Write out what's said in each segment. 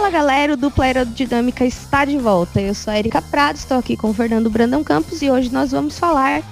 Fala galera, o Dupla Aerodinâmica está de volta. Eu sou a Erika Prado, estou aqui com o Fernando Brandão Campos e hoje nós vamos falar,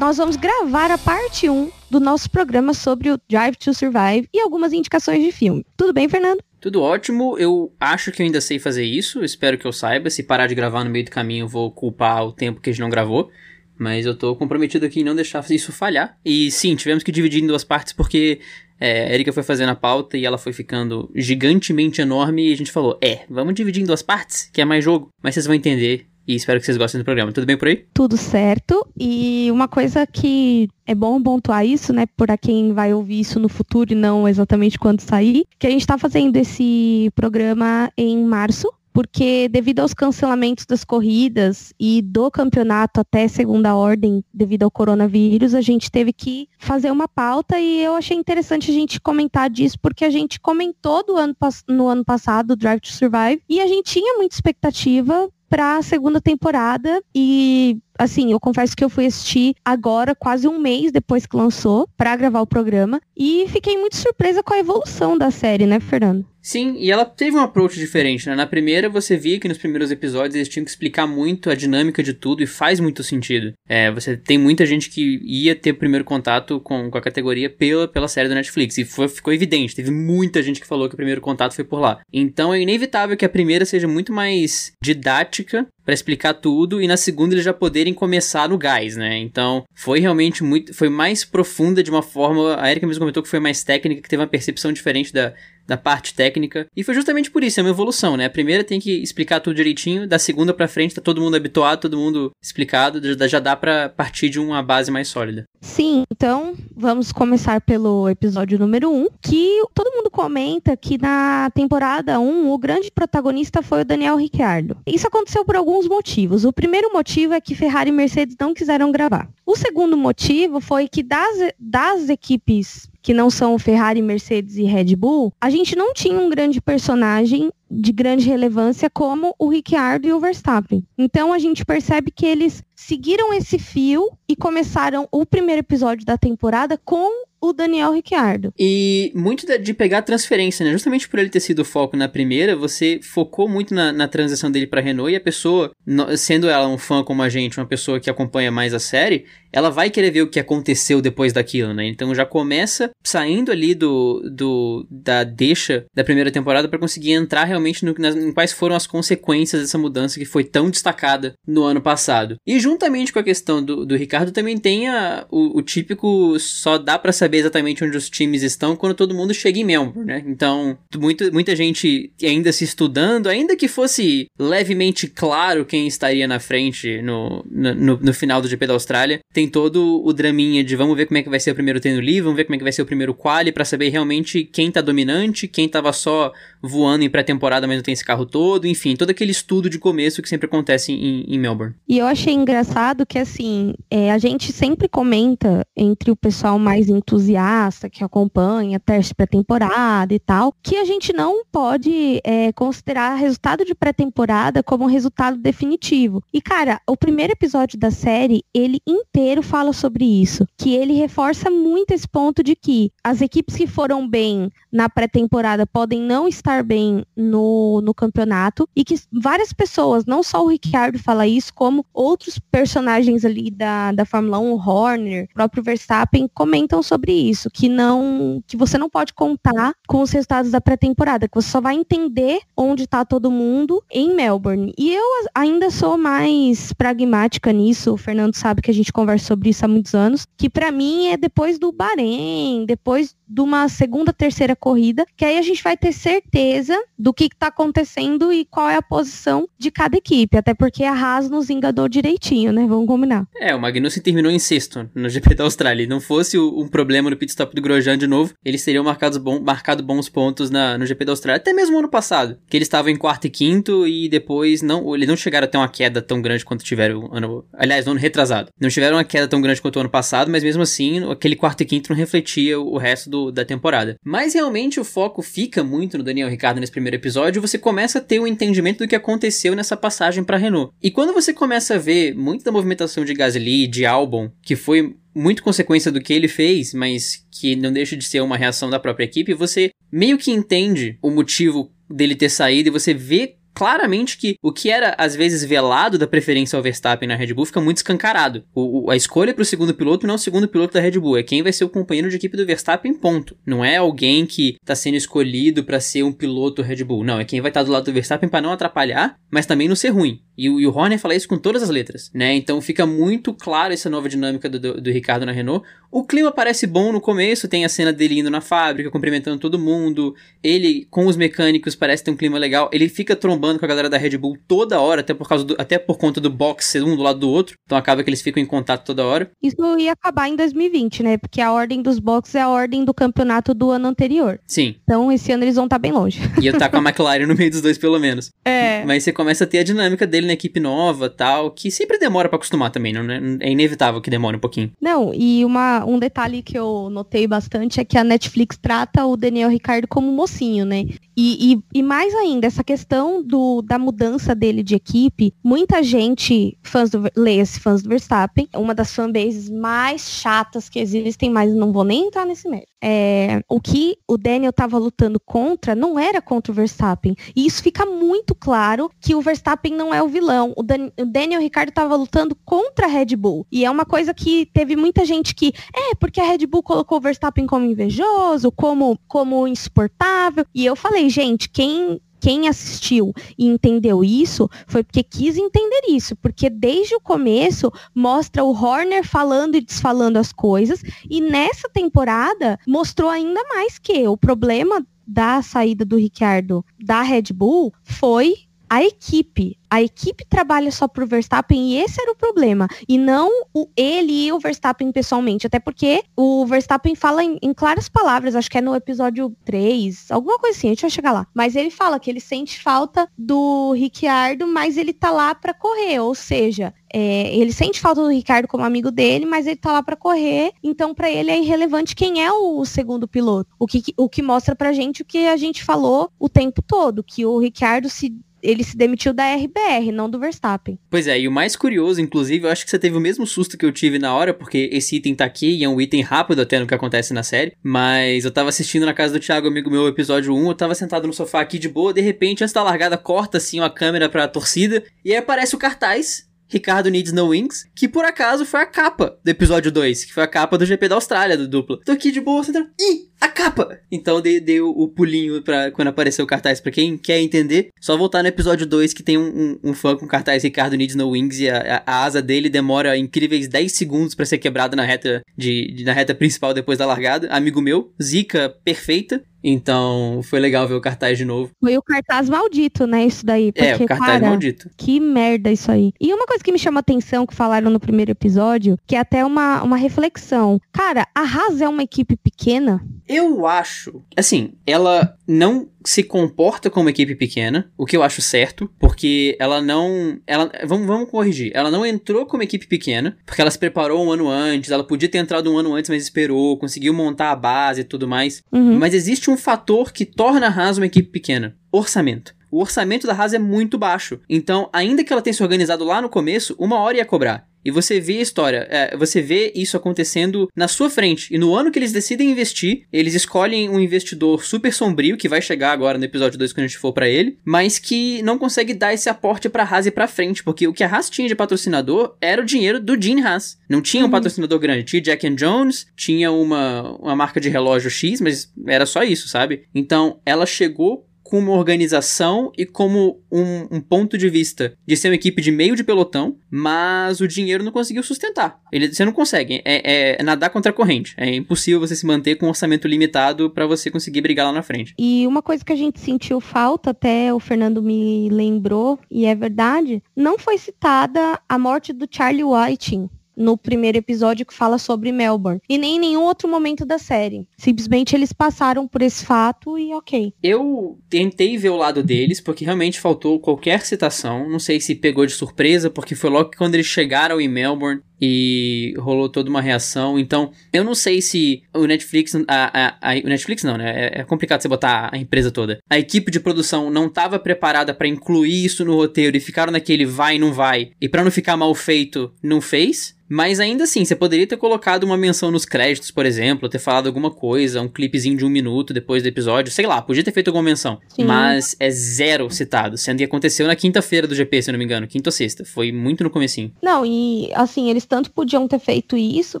nós vamos gravar a parte 1 do nosso programa sobre o Drive to Survive e algumas indicações de filme. Tudo bem, Fernando? Tudo ótimo, eu acho que eu ainda sei fazer isso, espero que eu saiba. Se parar de gravar no meio do caminho, eu vou culpar o tempo que a gente não gravou. Mas eu tô comprometido aqui em não deixar isso falhar. E sim, tivemos que dividir em duas partes porque é, Erika foi fazendo a pauta e ela foi ficando gigantemente enorme e a gente falou: é, vamos dividir em duas partes, que é mais jogo. Mas vocês vão entender e espero que vocês gostem do programa. Tudo bem por aí? Tudo certo. E uma coisa que é bom pontuar isso, né, para quem vai ouvir isso no futuro e não exatamente quando sair, que a gente está fazendo esse programa em março, porque devido aos cancelamentos das corridas e do campeonato até segunda ordem, devido ao coronavírus, a gente teve que fazer uma pauta e eu achei interessante a gente comentar disso, porque a gente comentou do ano, no ano passado, Drive to Survive, e a gente tinha muita expectativa para a segunda temporada e assim, eu confesso que eu fui assistir agora, quase um mês depois que lançou, para gravar o programa, e fiquei muito surpresa com a evolução da série, né, Fernando? Sim, e ela teve um approach diferente, né? Na primeira, você via que nos primeiros episódios eles tinham que explicar muito a dinâmica de tudo e faz muito sentido. É, você tem muita gente que ia ter primeiro contato com, com a categoria pela, pela série da Netflix, e foi, ficou evidente, teve muita gente que falou que o primeiro contato foi por lá. Então é inevitável que a primeira seja muito mais didática para explicar tudo e na segunda eles já poderem começar no gás, né? Então, foi realmente muito, foi mais profunda de uma forma, a Erika mesmo comentou que foi mais técnica, que teve uma percepção diferente da, da parte técnica. E foi justamente por isso, é uma evolução, né? A primeira tem que explicar tudo direitinho, da segunda para frente tá todo mundo habituado, todo mundo explicado, já dá para partir de uma base mais sólida. Sim, então vamos começar pelo episódio número 1, um, que todo mundo comenta que na temporada 1 o grande protagonista foi o Daniel Ricciardo. Isso aconteceu por alguns motivos. O primeiro motivo é que Ferrari e Mercedes não quiseram gravar. O segundo motivo foi que das, das equipes que não são Ferrari, Mercedes e Red Bull, a gente não tinha um grande personagem de grande relevância como o Ricciardo e o Verstappen. Então a gente percebe que eles seguiram esse fio e começaram o primeiro episódio da temporada com o Daniel Ricciardo. E muito de pegar a transferência, né? Justamente por ele ter sido foco na primeira, você focou muito na, na transição dele para Renault e a pessoa, sendo ela um fã como a gente, uma pessoa que acompanha mais a série, ela vai querer ver o que aconteceu depois daquilo, né? Então já começa saindo ali do, do da deixa da primeira temporada para conseguir entrar realmente no, nas, em quais foram as consequências dessa mudança que foi tão destacada no ano passado. E juntamente com a questão do, do Ricardo também tem a, o, o típico só dá para saber exatamente onde os times estão quando todo mundo chega em Melbourne, né? Então, muito, muita gente ainda se estudando, ainda que fosse levemente claro quem estaria na frente no, no, no final do GP da Austrália, tem todo o draminha de vamos ver como é que vai ser o primeiro treino livre, vamos ver como é que vai ser o primeiro quali para saber realmente quem tá dominante, quem tava só voando em pré-temporada, mas não tem esse carro todo, enfim, todo aquele estudo de começo que sempre acontece em, em Melbourne. E eu achei engraçado que, assim, é, a gente sempre comenta entre o pessoal mais entusiasta, que acompanha teste pré-temporada e tal, que a gente não pode é, considerar resultado de pré-temporada como um resultado definitivo. E, cara, o primeiro episódio da série, ele inteiro fala sobre isso, que ele reforça muito esse ponto de que as equipes que foram bem na pré-temporada podem não estar bem no, no campeonato e que várias pessoas, não só o Ricciardo fala isso, como outros personagens ali da, da Fórmula 1, o Horner, o próprio Verstappen, comentam sobre isso, que não que você não pode contar com os resultados da pré-temporada, que você só vai entender onde está todo mundo em Melbourne. E eu ainda sou mais pragmática nisso, o Fernando sabe que a gente conversa sobre isso há muitos anos, que para mim é depois do Bahrein, depois de uma segunda, terceira corrida, que aí a gente vai ter certeza do que está acontecendo e qual é a posição de cada equipe. Até porque a Haas nos enganou direitinho, né? Vamos combinar. É, o Magnussen terminou em sexto no GP da Austrália. Não fosse um problema no pit stop do Grosjean de novo, eles teriam marcado, bom, marcado bons pontos na, no GP da Austrália. Até mesmo ano passado, que eles estavam em quarto e quinto e depois não, eles não chegaram a ter uma queda tão grande quanto tiveram ano, aliás, no ano retrasado. Não tiveram uma queda tão grande quanto o ano passado, mas mesmo assim, aquele quarto e quinto não refletia o resto do da temporada. Mas realmente o foco fica muito no Daniel Ricciardo nesse primeiro episódio, você começa a ter o um entendimento do que aconteceu nessa passagem para Renault. E quando você começa a ver muito da movimentação de Gasly, de Albon, que foi muito consequência do que ele fez, mas que não deixa de ser uma reação da própria equipe, você meio que entende o motivo dele ter saído e você vê claramente que o que era às vezes velado da preferência ao Verstappen na Red Bull fica muito escancarado. O, o, a escolha para o segundo piloto não é o segundo piloto da Red Bull, é quem vai ser o companheiro de equipe do Verstappen, ponto. Não é alguém que está sendo escolhido para ser um piloto Red Bull, não, é quem vai estar tá do lado do Verstappen para não atrapalhar, mas também não ser ruim. E, e, o Horner fala isso com todas as letras, né? Então fica muito claro essa nova dinâmica do, do, do Ricardo na Renault. O clima parece bom no começo, tem a cena dele indo na fábrica, cumprimentando todo mundo. Ele, com os mecânicos, parece ter um clima legal. Ele fica trombando com a galera da Red Bull toda hora, até por, causa do, até por conta do box ser um do lado do outro. Então acaba que eles ficam em contato toda hora. Isso ia acabar em 2020, né? Porque a ordem dos boxes é a ordem do campeonato do ano anterior. Sim. Então esse ano eles vão estar tá bem longe. E eu tá com a McLaren no meio dos dois, pelo menos. É. Mas você começa a ter a dinâmica dele na equipe nova tal, que sempre demora para acostumar também, não é? é inevitável que demore um pouquinho. Não, e uma, um detalhe que eu notei bastante é que a Netflix trata o Daniel Ricardo como mocinho, né? E, e, e, mais ainda, essa questão do, da mudança dele de equipe, muita gente, fãs do leia-se fãs do Verstappen, uma das fanbases mais chatas que existem, mas não vou nem entrar nesse mérito. É, o que o Daniel estava lutando contra não era contra o Verstappen. E isso fica muito claro que o Verstappen não é o vilão. O, Dan, o Daniel Ricardo estava lutando contra a Red Bull. E é uma coisa que teve muita gente que, é, porque a Red Bull colocou o Verstappen como invejoso, como, como insuportável. E eu falei, gente, quem quem assistiu e entendeu isso foi porque quis entender isso, porque desde o começo mostra o Horner falando e desfalando as coisas, e nessa temporada mostrou ainda mais que o problema da saída do Ricciardo da Red Bull foi a equipe. A equipe trabalha só pro Verstappen e esse era o problema. E não o, ele e o Verstappen pessoalmente. Até porque o Verstappen fala em, em, claras palavras, acho que é no episódio 3, alguma coisa assim, a gente vai chegar lá. Mas ele fala que ele sente falta do Ricciardo, mas ele tá lá para correr. Ou seja, é, ele sente falta do Ricardo como amigo dele, mas ele tá lá para correr, então para ele é irrelevante quem é o segundo piloto. O que, o que mostra pra gente o que a gente falou o tempo todo, que o Ricardo se ele se demitiu da RBR, não do Verstappen. Pois é, e o mais curioso, inclusive, eu acho que você teve o mesmo susto que eu tive na hora, porque esse item tá aqui e é um item rápido até no que acontece na série. Mas eu tava assistindo na casa do Thiago, amigo meu, episódio 1, eu tava sentado no sofá aqui de boa, de repente, antes da largada, corta assim a câmera pra torcida, e aí aparece o cartaz Ricardo Needs No Wings, que por acaso foi a capa do episódio 2, que foi a capa do GP da Austrália, do duplo. Tô aqui de boa, sentando. Ih, a capa! Então dei, dei o, o, pulinho pra quando apareceu o cartaz. Pra quem quer entender, só voltar no episódio 2 que tem um, um, um, fã com cartaz Ricardo Needs No Wings e a, a, a asa dele demora incríveis 10 segundos para ser quebrada na reta de, de, na reta principal depois da largada. Amigo meu, zica perfeita. Então, foi legal ver o cartaz de novo. Foi o cartaz maldito, né? Isso daí. Porque, é, o cartaz cara, maldito. Que merda isso aí. E uma coisa que me chama atenção, que falaram no primeiro episódio, que é até uma, uma reflexão. Cara, a Haas é uma equipe pequena? Eu acho. Assim, ela não se comporta como equipe pequena, o que eu acho certo, porque ela não. Ela, vamos, vamos corrigir. Ela não entrou como equipe pequena, porque ela se preparou um ano antes, ela podia ter entrado um ano antes, mas esperou, conseguiu montar a base e tudo mais. Uhum. Mas existe um fator que torna a Haas uma equipe pequena: orçamento. O orçamento da Haas é muito baixo. Então, ainda que ela tenha se organizado lá no começo, uma hora ia cobrar. E você vê a história, é, você vê isso acontecendo na sua frente. E no ano que eles decidem investir, eles escolhem um investidor super sombrio, que vai chegar agora no episódio 2 quando a gente for para ele, mas que não consegue dar esse aporte pra Haas e pra frente, porque o que a Haas tinha de patrocinador era o dinheiro do Gene Haas. Não tinha um uhum. patrocinador grande, tinha Jack and Jones, tinha uma, uma marca de relógio X, mas era só isso, sabe? Então, ela chegou como organização e como um, um, ponto de vista de ser uma equipe de meio de pelotão, mas o dinheiro não conseguiu sustentar. Ele, você não consegue, é, é nadar contra a corrente. É impossível você se manter com um orçamento limitado para você conseguir brigar lá na frente. E uma coisa que a gente sentiu falta, até o Fernando me lembrou, e é verdade, não foi citada a morte do Charlie Whiting no primeiro episódio que fala sobre Melbourne. E nem em nenhum outro momento da série. Simplesmente eles passaram por esse fato e ok. Eu tentei ver o lado deles, porque realmente faltou qualquer citação. Não sei se pegou de surpresa, porque foi logo que quando eles chegaram em Melbourne e rolou toda uma reação. Então, eu não sei se o Netflix. A, a, a o Netflix não, né? É, é, complicado você botar a empresa toda. A equipe de produção não estava preparada para incluir isso no roteiro e ficaram naquele vai, não vai. E para não ficar mal feito, não fez. Mas ainda assim, você poderia ter colocado uma menção nos créditos, por exemplo, ter falado alguma coisa, um clipezinho de um minuto depois do episódio, sei lá, podia ter feito alguma menção. Sim. Mas é zero citado, sendo que aconteceu na quinta-feira do GP, se eu não me engano, quinta ou sexta. Foi muito no comecinho. Não, e assim, eles tanto podiam ter feito isso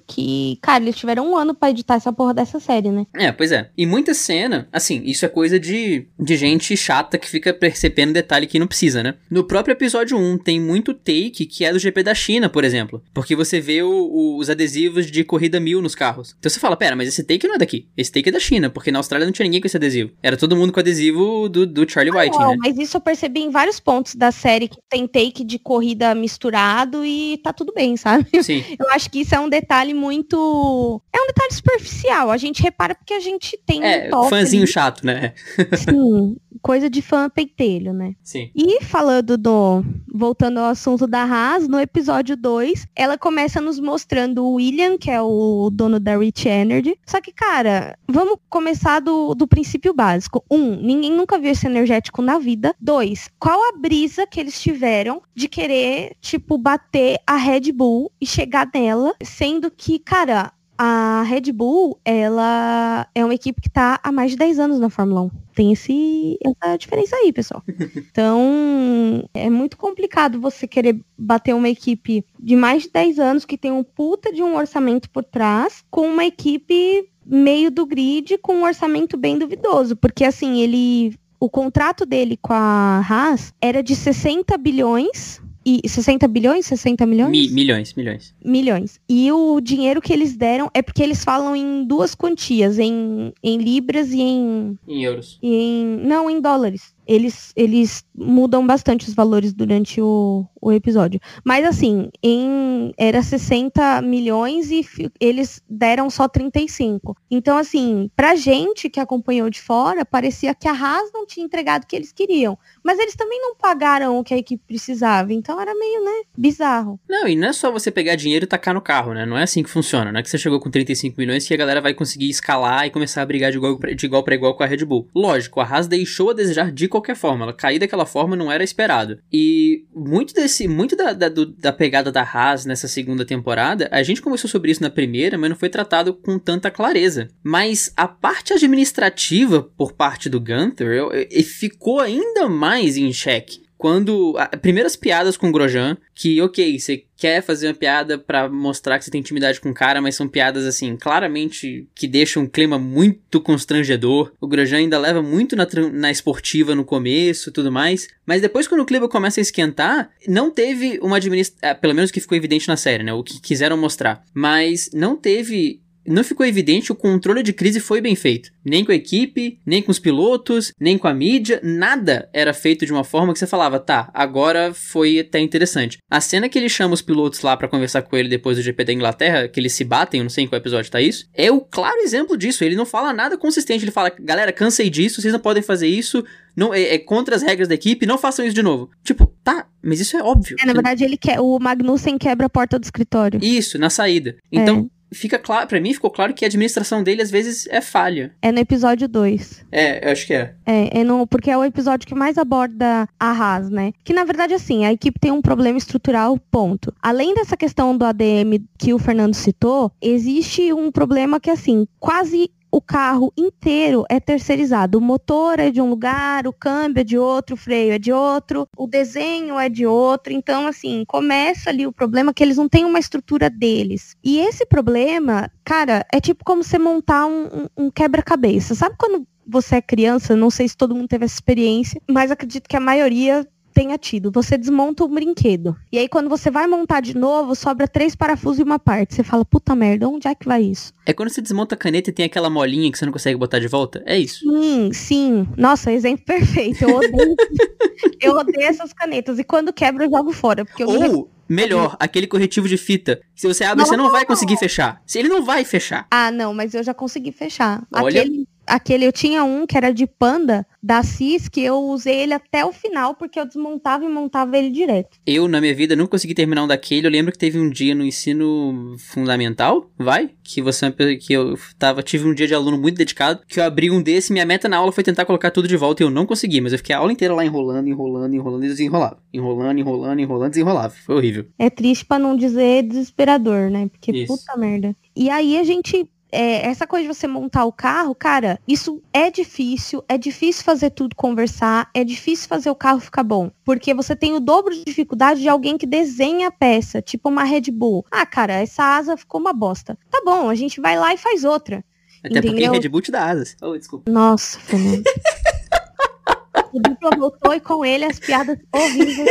que, cara, eles tiveram um ano para editar essa porra dessa série, né? É, pois é. E muita cena, assim, isso é coisa de, de gente chata que fica percebendo detalhe que não precisa, né? No próprio episódio 1 tem muito take que é do GP da China, por exemplo. Porque você vê o, o, os adesivos de corrida mil nos carros. Então você fala, pera, mas esse take não é daqui. Esse take é da China, porque na Austrália não tinha ninguém com esse adesivo. Era todo mundo com adesivo do, do Charlie White, não, né? Mas isso eu percebi em vários pontos da série que tem take de corrida misturado e tá tudo bem, sabe? Sim. Eu acho que isso é um detalhe muito. É um detalhe superficial. A gente repara porque a gente tem é, um fãzinho ali. chato, né? Sim coisa de fã peitelho, né? Sim. E falando do. Voltando ao assunto da Haas, no episódio 2, ela começa nos mostrando o William, que é o dono da Rich Energy. Só que, cara, vamos começar do, do princípio básico. Um, ninguém nunca viu esse energético na vida. Dois, qual a brisa que eles tiveram de querer, tipo, bater a Red Bull e chegar nela, sendo que, cara, a Red Bull, ela é uma equipe que está há mais de 10 anos na Fórmula 1. Tem esse, essa diferença aí, pessoal. Então, é muito complicado você querer bater uma equipe de mais de 10 anos que tem um puta de um orçamento por trás com uma equipe meio do grid com um orçamento bem duvidoso, porque assim, ele o contrato dele com a Haas era de 60 bilhões e 60 bilhões? 60 milhões? Mi, milhões, milhões. Milhões. E o dinheiro que eles deram é porque eles falam em duas quantias, em, em libras e em. Em euros. E em, não, em dólares eles, eles mudam bastante os valores durante o, o episódio. Mas assim, em, era 60 milhões e eles deram só 35. Então, assim, pra gente que acompanhou de fora, parecia que a Haas não tinha entregado o que eles queriam. Mas eles também não pagaram o que a equipe precisava. Então era meio, né, bizarro. Não, e não é só você pegar dinheiro e tacar no carro, né? Não é assim que funciona. Não é que você chegou com 35 milhões que a galera vai conseguir escalar e começar a brigar de igual, de igual para igual com a Red Bull. Lógico, a Haas deixou a desejar de qualquer forma. Ela cair daquela forma não era esperado. E muito desse, muito da, da, do, da pegada da Haas nessa segunda temporada, a gente conversou sobre isso na primeira, mas não foi tratado com tanta clareza. Mas a parte administrativa por parte do Gunther eu, eu, ficou ainda mais em xeque quando. A, primeiras piadas com o Grosjean, que, ok, você quer fazer uma piada para mostrar que você tem intimidade com o cara, mas são piadas, assim, claramente que deixam um clima muito constrangedor. O Grosjean ainda leva muito na, na esportiva no começo tudo mais. Mas depois, quando o clima começa a esquentar, não teve uma administração. É, pelo menos que ficou evidente na série, né? O que quiseram mostrar. Mas não teve não ficou evidente o controle de crise foi bem feito. Nem com a equipe, nem com os pilotos, nem com a mídia, nada era feito de uma forma que você falava, tá, agora foi até interessante. A cena que ele chama os pilotos lá para conversar com ele depois do GP da Inglaterra, que eles se batem, eu não sei em qual episódio tá isso, é o claro exemplo disso. Ele não fala nada consistente, ele fala, galera, cansei disso, vocês não podem fazer isso, não é, é, contra as regras da equipe, não façam isso de novo. Tipo, tá, mas isso é óbvio. É, na verdade, ele quer. O Magnussen quebra a porta do escritório. Isso, na saída. Então, é fica claro, para mim ficou claro que a administração dele às vezes é falha. É no episódio 2. É, eu acho que é. É, é no, porque é o episódio que mais aborda a Haas, né? Que na verdade assim, a equipe tem um problema estrutural, ponto. Além dessa questão do ADM que o Fernando citou, existe um problema que assim, quase o carro inteiro é terceirizado. O motor é de um lugar, o câmbio é de outro, o freio é de outro, o desenho é de outro. Então, assim, começa ali o problema que eles não têm uma estrutura deles. E esse problema, cara, é tipo como você montar um, um, um quebra-cabeça. Sabe quando você é criança? Não sei se todo mundo teve essa experiência, mas acredito que a maioria tenha tido. Você desmonta o brinquedo. E aí, quando você vai montar de novo, sobra três parafusos e uma parte. Você fala, puta merda, onde é que vai isso? É quando você desmonta a caneta e tem aquela molinha que você não consegue botar de volta? É isso? Sim, sim. Nossa, exemplo perfeito. Eu odeio, eu odeio essas canetas. E quando quebra, eu jogo fora. Porque Ou, melhor, aquele corretivo de fita. Se você abre, não, você não, não vai conseguir fechar. Ele não vai fechar. Ah, não, mas eu já consegui fechar. Olha... Aquele aquele eu tinha um que era de panda da CIS que eu usei ele até o final, porque eu desmontava e montava ele direto. Eu, na minha vida, não consegui terminar um daquele. Eu lembro que teve um dia no ensino fundamental, vai? Que você que eu tava, tive um dia de aluno muito dedicado, que eu abri um desse, minha meta na aula foi tentar colocar tudo de volta e eu não consegui, mas eu fiquei a aula inteira lá enrolando, enrolando, enrolando e desenrolava. Enrolando, enrolando, enrolando, desenrolava. Foi horrível. É triste para não dizer desesperador, né? Porque Isso. puta merda. E aí a gente é, essa coisa de você montar o carro, cara, isso é difícil, é difícil fazer tudo conversar, é difícil fazer o carro ficar bom. Porque você tem o dobro de dificuldade de alguém que desenha a peça, tipo uma Red Bull. Ah, cara, essa asa ficou uma bosta. Tá bom, a gente vai lá e faz outra. Até entendeu? porque Red Bull te dá asas. Oh, desculpa. Nossa, Fernando. o duplo voltou e com ele as piadas horríveis.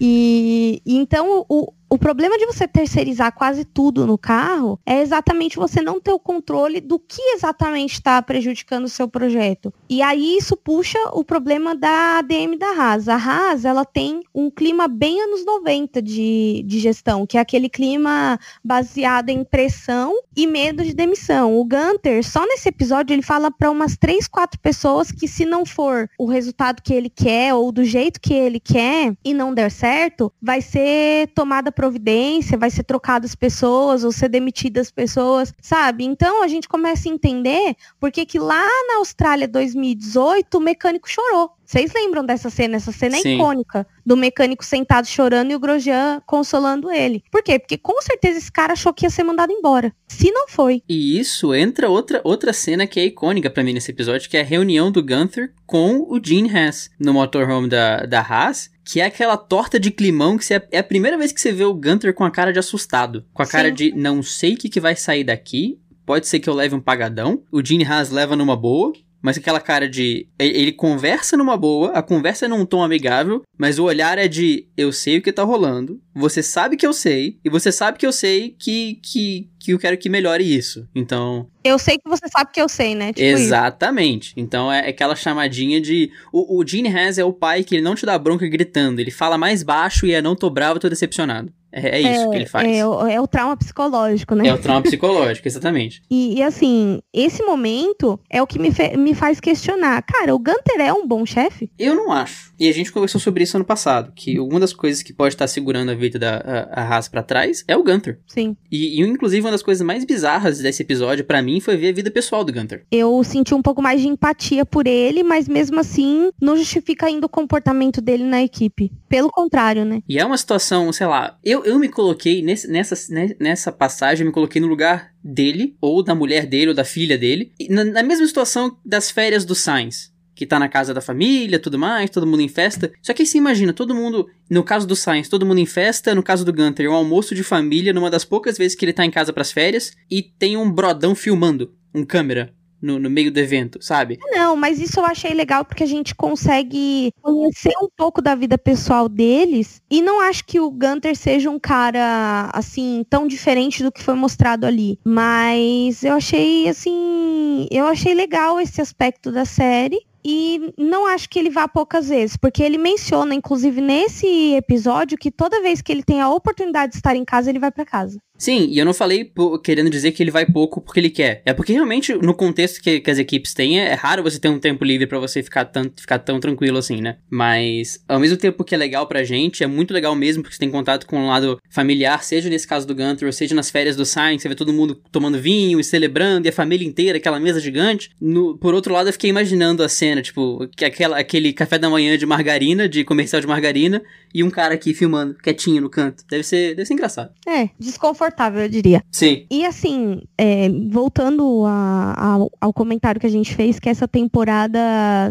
E, e então o, o problema de você terceirizar quase tudo no carro é exatamente você não ter o controle do que exatamente está prejudicando o seu projeto. E aí isso puxa o problema da ADM da Haas. A Haas, ela tem um clima bem anos 90 de, de gestão, que é aquele clima baseado em pressão e medo de demissão. O Gunter, só nesse episódio, ele fala para umas três, quatro pessoas que se não for o resultado que ele quer ou do jeito que ele quer e não der certo, vai ser tomada providência, vai ser trocado as pessoas ou ser demitidas pessoas, sabe? Então a gente começa a entender porque que lá na Austrália 2018 o mecânico chorou. Vocês lembram dessa cena? Essa cena é Sim. icônica do mecânico sentado chorando e o Grosjean consolando ele. Por quê? Porque com certeza esse cara achou que ia ser mandado embora. Se não foi. E isso entra outra, outra cena que é icônica para mim nesse episódio, que é a reunião do Gunther com o Gene Haas no motorhome da, da Haas. Que é aquela torta de climão que você, é a primeira vez que você vê o Gunter com a cara de assustado. Com a cara Sim. de não sei o que, que vai sair daqui. Pode ser que eu leve um pagadão. O Gene Haas leva numa boa mas aquela cara de. Ele conversa numa boa, a conversa é num tom amigável, mas o olhar é de eu sei o que tá rolando, você sabe que eu sei, e você sabe que eu sei que, que, que eu quero que melhore isso. Então. Eu sei que você sabe que eu sei, né? Tipo exatamente. Isso. Então é aquela chamadinha de. O, o Gene Has é o pai que ele não te dá bronca gritando, ele fala mais baixo e é não tô bravo, tô decepcionado. É, é isso é, que ele faz. É, é, o trauma psicológico, né? É o trauma psicológico, exatamente. e, e, assim, esse momento é o que me, me faz questionar. Cara, o Gunter é um bom chefe? Eu não acho. E a gente conversou sobre isso ano passado, que uma das coisas que pode estar segurando a vida da a, a Haas pra trás é o Gunter. Sim. E, e inclusive, uma das coisas mais bizarras desse episódio, para mim, foi ver a vida pessoal do Gunter. Eu senti um pouco mais de empatia por ele, mas mesmo assim, não justifica ainda o comportamento dele na equipe. Pelo contrário, né? E é uma situação, sei lá, eu, eu me coloquei nesse, nessa, nessa passagem, eu me coloquei no lugar dele, ou da mulher dele, ou da filha dele, na, na mesma situação das férias do Sainz que tá na casa da família, tudo mais, todo mundo em festa. Só que aí você imagina, todo mundo, no caso do Sainz, todo mundo em festa, no caso do Gunter, um almoço de família, numa das poucas vezes que ele tá em casa pras férias, e tem um brodão filmando, um câmera no, no meio do evento, sabe? Não, mas isso eu achei legal porque a gente consegue conhecer um pouco da vida pessoal deles e não acho que o Gunter seja um cara assim tão diferente do que foi mostrado ali, mas eu achei assim, eu achei legal esse aspecto da série e não acho que ele vá poucas vezes, porque ele menciona, inclusive nesse episódio, que toda vez que ele tem a oportunidade de estar em casa, ele vai para casa. Sim, e eu não falei querendo dizer que ele vai pouco porque ele quer. É porque realmente, no contexto que, que as equipes têm, é, é raro você ter um tempo livre para você ficar, tão, ficar tão tranquilo assim, né? Mas, ao mesmo tempo que é legal pra gente, é muito legal mesmo, porque você tem contato com um lado familiar, seja nesse caso do Gunter, ou seja nas férias do Sainz, você vê todo mundo tomando vinho e celebrando, e a família inteira, aquela mesa gigante. No, por outro lado, eu fiquei imaginando a cena, tipo, que aquela, aquele café da manhã de margarina, de comercial de margarina, e um cara aqui filmando, quietinho no canto. Deve ser, deve ser engraçado. É, desconfortável, eu diria. Sim. E assim, é, voltando a, a, ao comentário que a gente fez, que essa temporada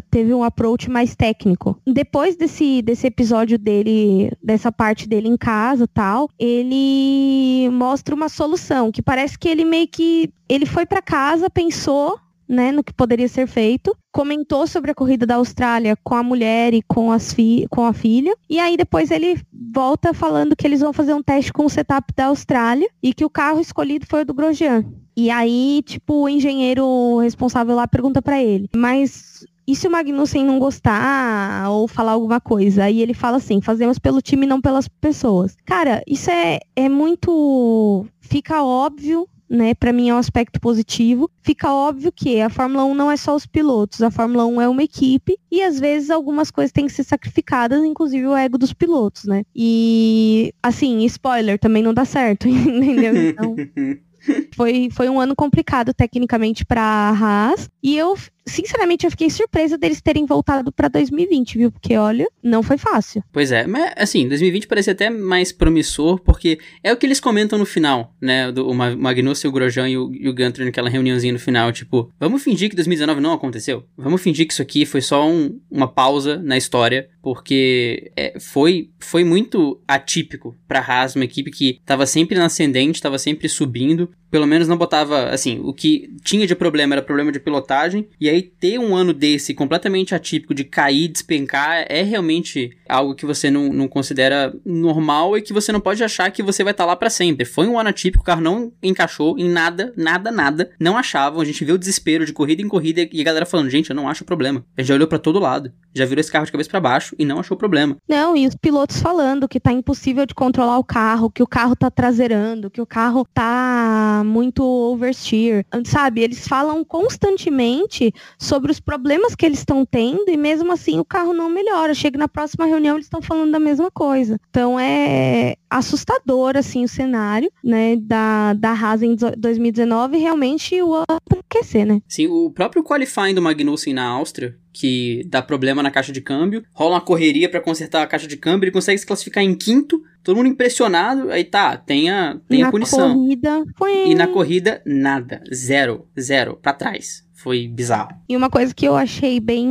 teve um approach mais técnico. Depois desse, desse episódio dele, dessa parte dele em casa tal, ele mostra uma solução, que parece que ele meio que. Ele foi para casa, pensou, né, no que poderia ser feito, comentou sobre a corrida da Austrália com a mulher e com, as fi com a filha, e aí depois ele volta falando que eles vão fazer um teste com o setup da Austrália e que o carro escolhido foi o do Grosjean. E aí, tipo, o engenheiro responsável lá pergunta para ele, mas e se o Magnussen não gostar ou falar alguma coisa? Aí ele fala assim: fazemos pelo time, não pelas pessoas. Cara, isso é, é muito. Fica óbvio né? Para mim é um aspecto positivo. Fica óbvio que a Fórmula 1 não é só os pilotos, a Fórmula 1 é uma equipe e às vezes algumas coisas têm que ser sacrificadas, inclusive o ego dos pilotos, né? E assim, spoiler, também não dá certo, entendeu? Então, foi, foi um ano complicado tecnicamente para a Haas. E eu sinceramente, eu fiquei surpresa deles terem voltado para 2020, viu? Porque, olha, não foi fácil. Pois é, mas assim, 2020 parece até mais promissor, porque é o que eles comentam no final, né? Do, o Magnussen, o Grosjean e o, e o Gunter naquela reuniãozinha no final, tipo, vamos fingir que 2019 não aconteceu? Vamos fingir que isso aqui foi só um, uma pausa na história, porque é, foi, foi muito atípico pra Haas, uma equipe que tava sempre na ascendente, tava sempre subindo, pelo menos não botava, assim, o que tinha de problema era problema de pilotagem, e aí ter um ano desse completamente atípico de cair, despencar, é realmente algo que você não, não considera normal e que você não pode achar que você vai estar tá lá para sempre. Foi um ano atípico, o carro não encaixou em nada, nada, nada. Não achavam, a gente viu o desespero de corrida em corrida e a galera falando, gente, eu não acho problema. A gente já olhou para todo lado, já virou esse carro de cabeça para baixo e não achou problema. Não, e os pilotos falando que tá impossível de controlar o carro, que o carro tá traseirando, que o carro tá muito oversteer, sabe? Eles falam constantemente sobre os problemas que eles estão tendo e mesmo assim o carro não melhora. Chega na próxima reunião eles estão falando da mesma coisa. Então é assustador assim o cenário, né, da da Haas em 2019 realmente o aquecer, né? Sim, o próprio qualifying do Magnussen na Áustria que dá problema na caixa de câmbio, rola uma correria para consertar a caixa de câmbio, ele consegue se classificar em quinto, todo mundo impressionado, aí tá, tem a, tem a punição. Corrida, foi... E na corrida, nada, zero, zero, para trás foi bizarro. E uma coisa que eu achei bem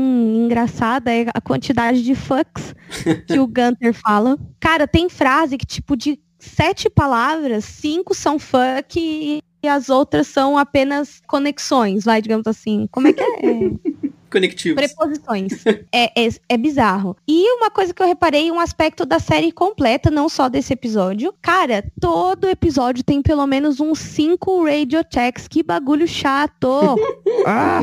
engraçada é a quantidade de fucks que o Gunter fala. Cara, tem frase que, tipo, de sete palavras, cinco são fuck e, as outras são apenas conexões, vai, digamos assim. Como é que é? conectivos. Preposições. é, é, é, bizarro. E uma coisa que eu reparei, um aspecto da série completa, não só desse episódio. Cara, todo episódio tem pelo menos uns cinco radio checks. Que bagulho chato. ah.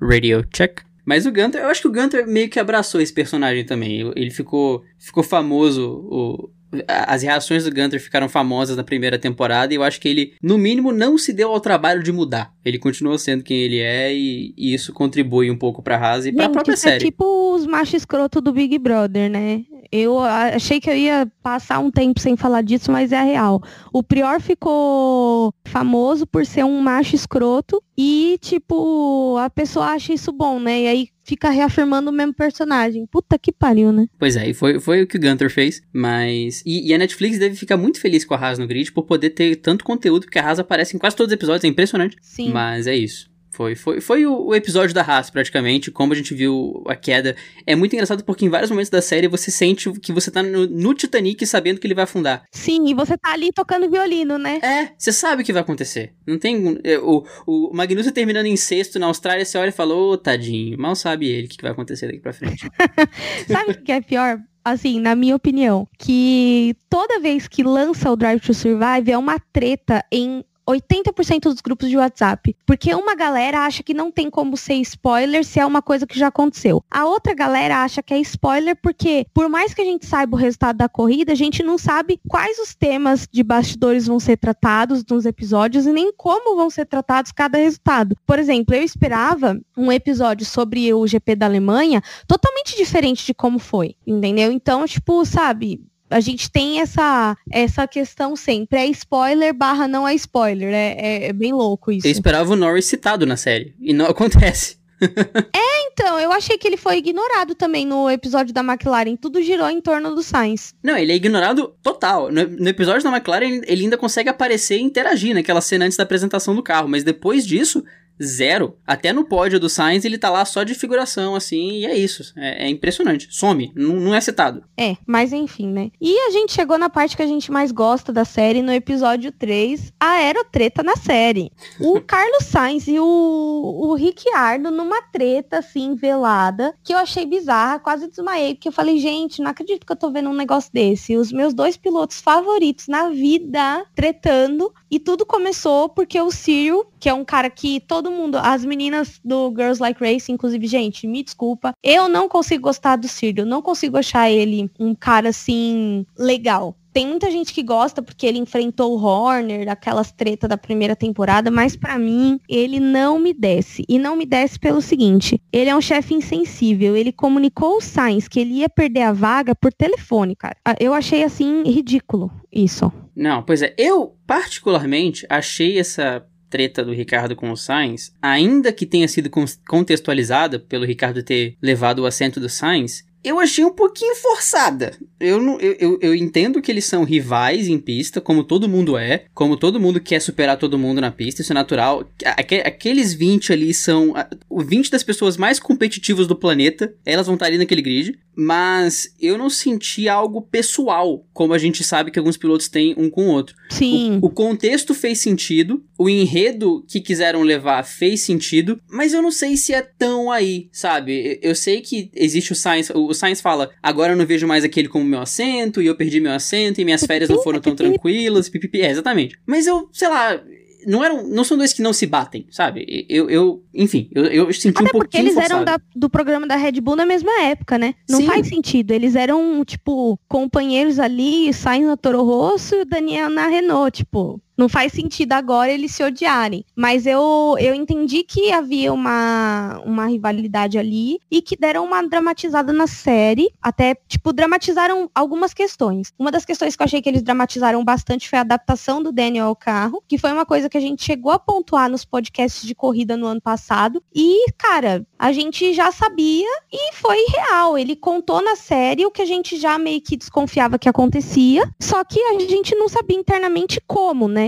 Radio check. Mas o Gunter, eu acho que o Gunter meio que abraçou esse personagem também. Ele ficou, ficou famoso, o, as reações do Gunter ficaram famosas na primeira temporada e eu acho que ele, no mínimo, não se deu ao trabalho de mudar. Ele continuou sendo quem ele é e, e isso contribui um pouco pra Haas e Gente, pra própria isso série. É tipo os machos escroto do Big Brother, né? Eu achei que eu ia passar um tempo sem falar disso, mas é real. O Prior ficou famoso por ser um macho escroto e, tipo, a pessoa acha isso bom, né? E aí fica reafirmando o mesmo personagem. Puta que pariu, né? Pois é, e foi, foi o que o Gunter fez, mas... E, e, a Netflix deve ficar muito feliz com a Haas no grid por poder ter tanto conteúdo, porque a Haas aparece em quase todos os episódios, é impressionante. Sim. Mas é isso. Foi, foi, foi o, episódio da Haas, praticamente, como a gente viu a queda. É muito engraçado porque em vários momentos da série você sente que você tá no, no Titanic sabendo que ele vai afundar. Sim, e você tá ali tocando violino, né? É, você sabe o que vai acontecer. Não tem. É, o, o Magnussen terminando em sexto na Austrália, você olha e fala, ô, oh, tadinho, mal sabe ele o que vai acontecer daqui pra frente. sabe o que é pior? assim, na minha opinião, que toda vez que lança o Drive to Survive é uma treta em 80% dos grupos de WhatsApp. Porque uma galera acha que não tem como ser spoiler se é uma coisa que já aconteceu. A outra galera acha que é spoiler porque, por mais que a gente saiba o resultado da corrida, a gente não sabe quais os temas de bastidores vão ser tratados nos episódios e nem como vão ser tratados cada resultado. Por exemplo, eu esperava um episódio sobre o GP da Alemanha totalmente diferente de como foi, entendeu? Então, tipo, sabe, a gente tem essa, essa questão sempre. É spoiler barra não é spoiler. É, é, é bem louco isso. Eu esperava o Norris citado na série. E não acontece. é, então, eu achei que ele foi ignorado também no episódio da McLaren. Tudo girou em torno do Sainz. Não, ele é ignorado total. No, no episódio da McLaren, ele ainda consegue aparecer e interagir naquela cena antes da apresentação do carro. Mas depois disso, zero. Até no pódio do Sainz ele tá lá só de figuração, assim, e é isso. É, é impressionante. Some, não, é citado. É, mas enfim, né? E a gente chegou na parte que a gente mais gosta da série, no episódio 3, a aerotreta na série. O Carlos Sainz e o, o Ricciardo numa treta, assim, velada, que eu achei bizarra, quase desmaiei, porque eu falei, gente, não acredito que eu tô vendo um negócio desse. Os meus dois pilotos favoritos na vida tretando, e tudo começou porque o Cyril, que é um cara que todo todo mundo, as meninas do Girls Like Race, inclusive, gente, me desculpa, eu não consigo gostar do Cyril, não consigo achar ele um cara assim legal. Tem muita gente que gosta porque ele enfrentou o Horner, aquelas treta da primeira temporada, mas para mim ele não me desce. E não me desce pelo seguinte: ele é um chefe insensível. Ele comunicou o Sainz que ele ia perder a vaga por telefone, cara. Ah, eu achei assim ridículo isso. Não, pois é. Eu particularmente achei essa treta do Ricardo com o Sainz, ainda que tenha sido contextualizada pelo Ricardo ter levado o assento do Sainz, eu achei um pouquinho forçada. Eu, não, eu, eu, eu, entendo que eles são rivais em pista, como todo mundo é, como todo mundo quer superar todo mundo na pista, isso é natural. aqueles 20 ali são. O 20 das pessoas mais competitivas do planeta, elas vão estar ali naquele grid mas eu não senti algo pessoal, como a gente sabe que alguns pilotos têm um com o outro. Sim. O, o, contexto fez sentido, o enredo que quiseram levar fez sentido, mas eu não sei se é tão aí, sabe? Eu, sei que existe o Science, o, o Science fala, agora eu não vejo mais aquele como meu assento, e eu perdi meu assento, e minhas férias não foram tão tranquilas, pipipi, é, exatamente. Mas eu, sei lá, não eram não são dois que não se batem, sabe? Eu, eu enfim, eu, eu senti Até um pouquinho porque eles forçado. eram da, do programa da Red Bull na mesma época, né? Não Sim. faz sentido. Eles eram, tipo, companheiros ali, saem na Toro Rosso e o Daniel na Renault, tipo não faz sentido agora eles se odiarem. Mas eu, eu entendi que havia uma, uma rivalidade ali e que deram uma dramatizada na série. Até, tipo, dramatizaram algumas questões. Uma das questões que eu achei que eles dramatizaram bastante foi a adaptação do Daniel ao carro, que foi uma coisa que a gente chegou a pontuar nos podcasts de corrida no ano passado. E, cara, a gente já sabia e foi real. Ele contou na série o que a gente já meio que desconfiava que acontecia, só que a gente não sabia internamente como, né?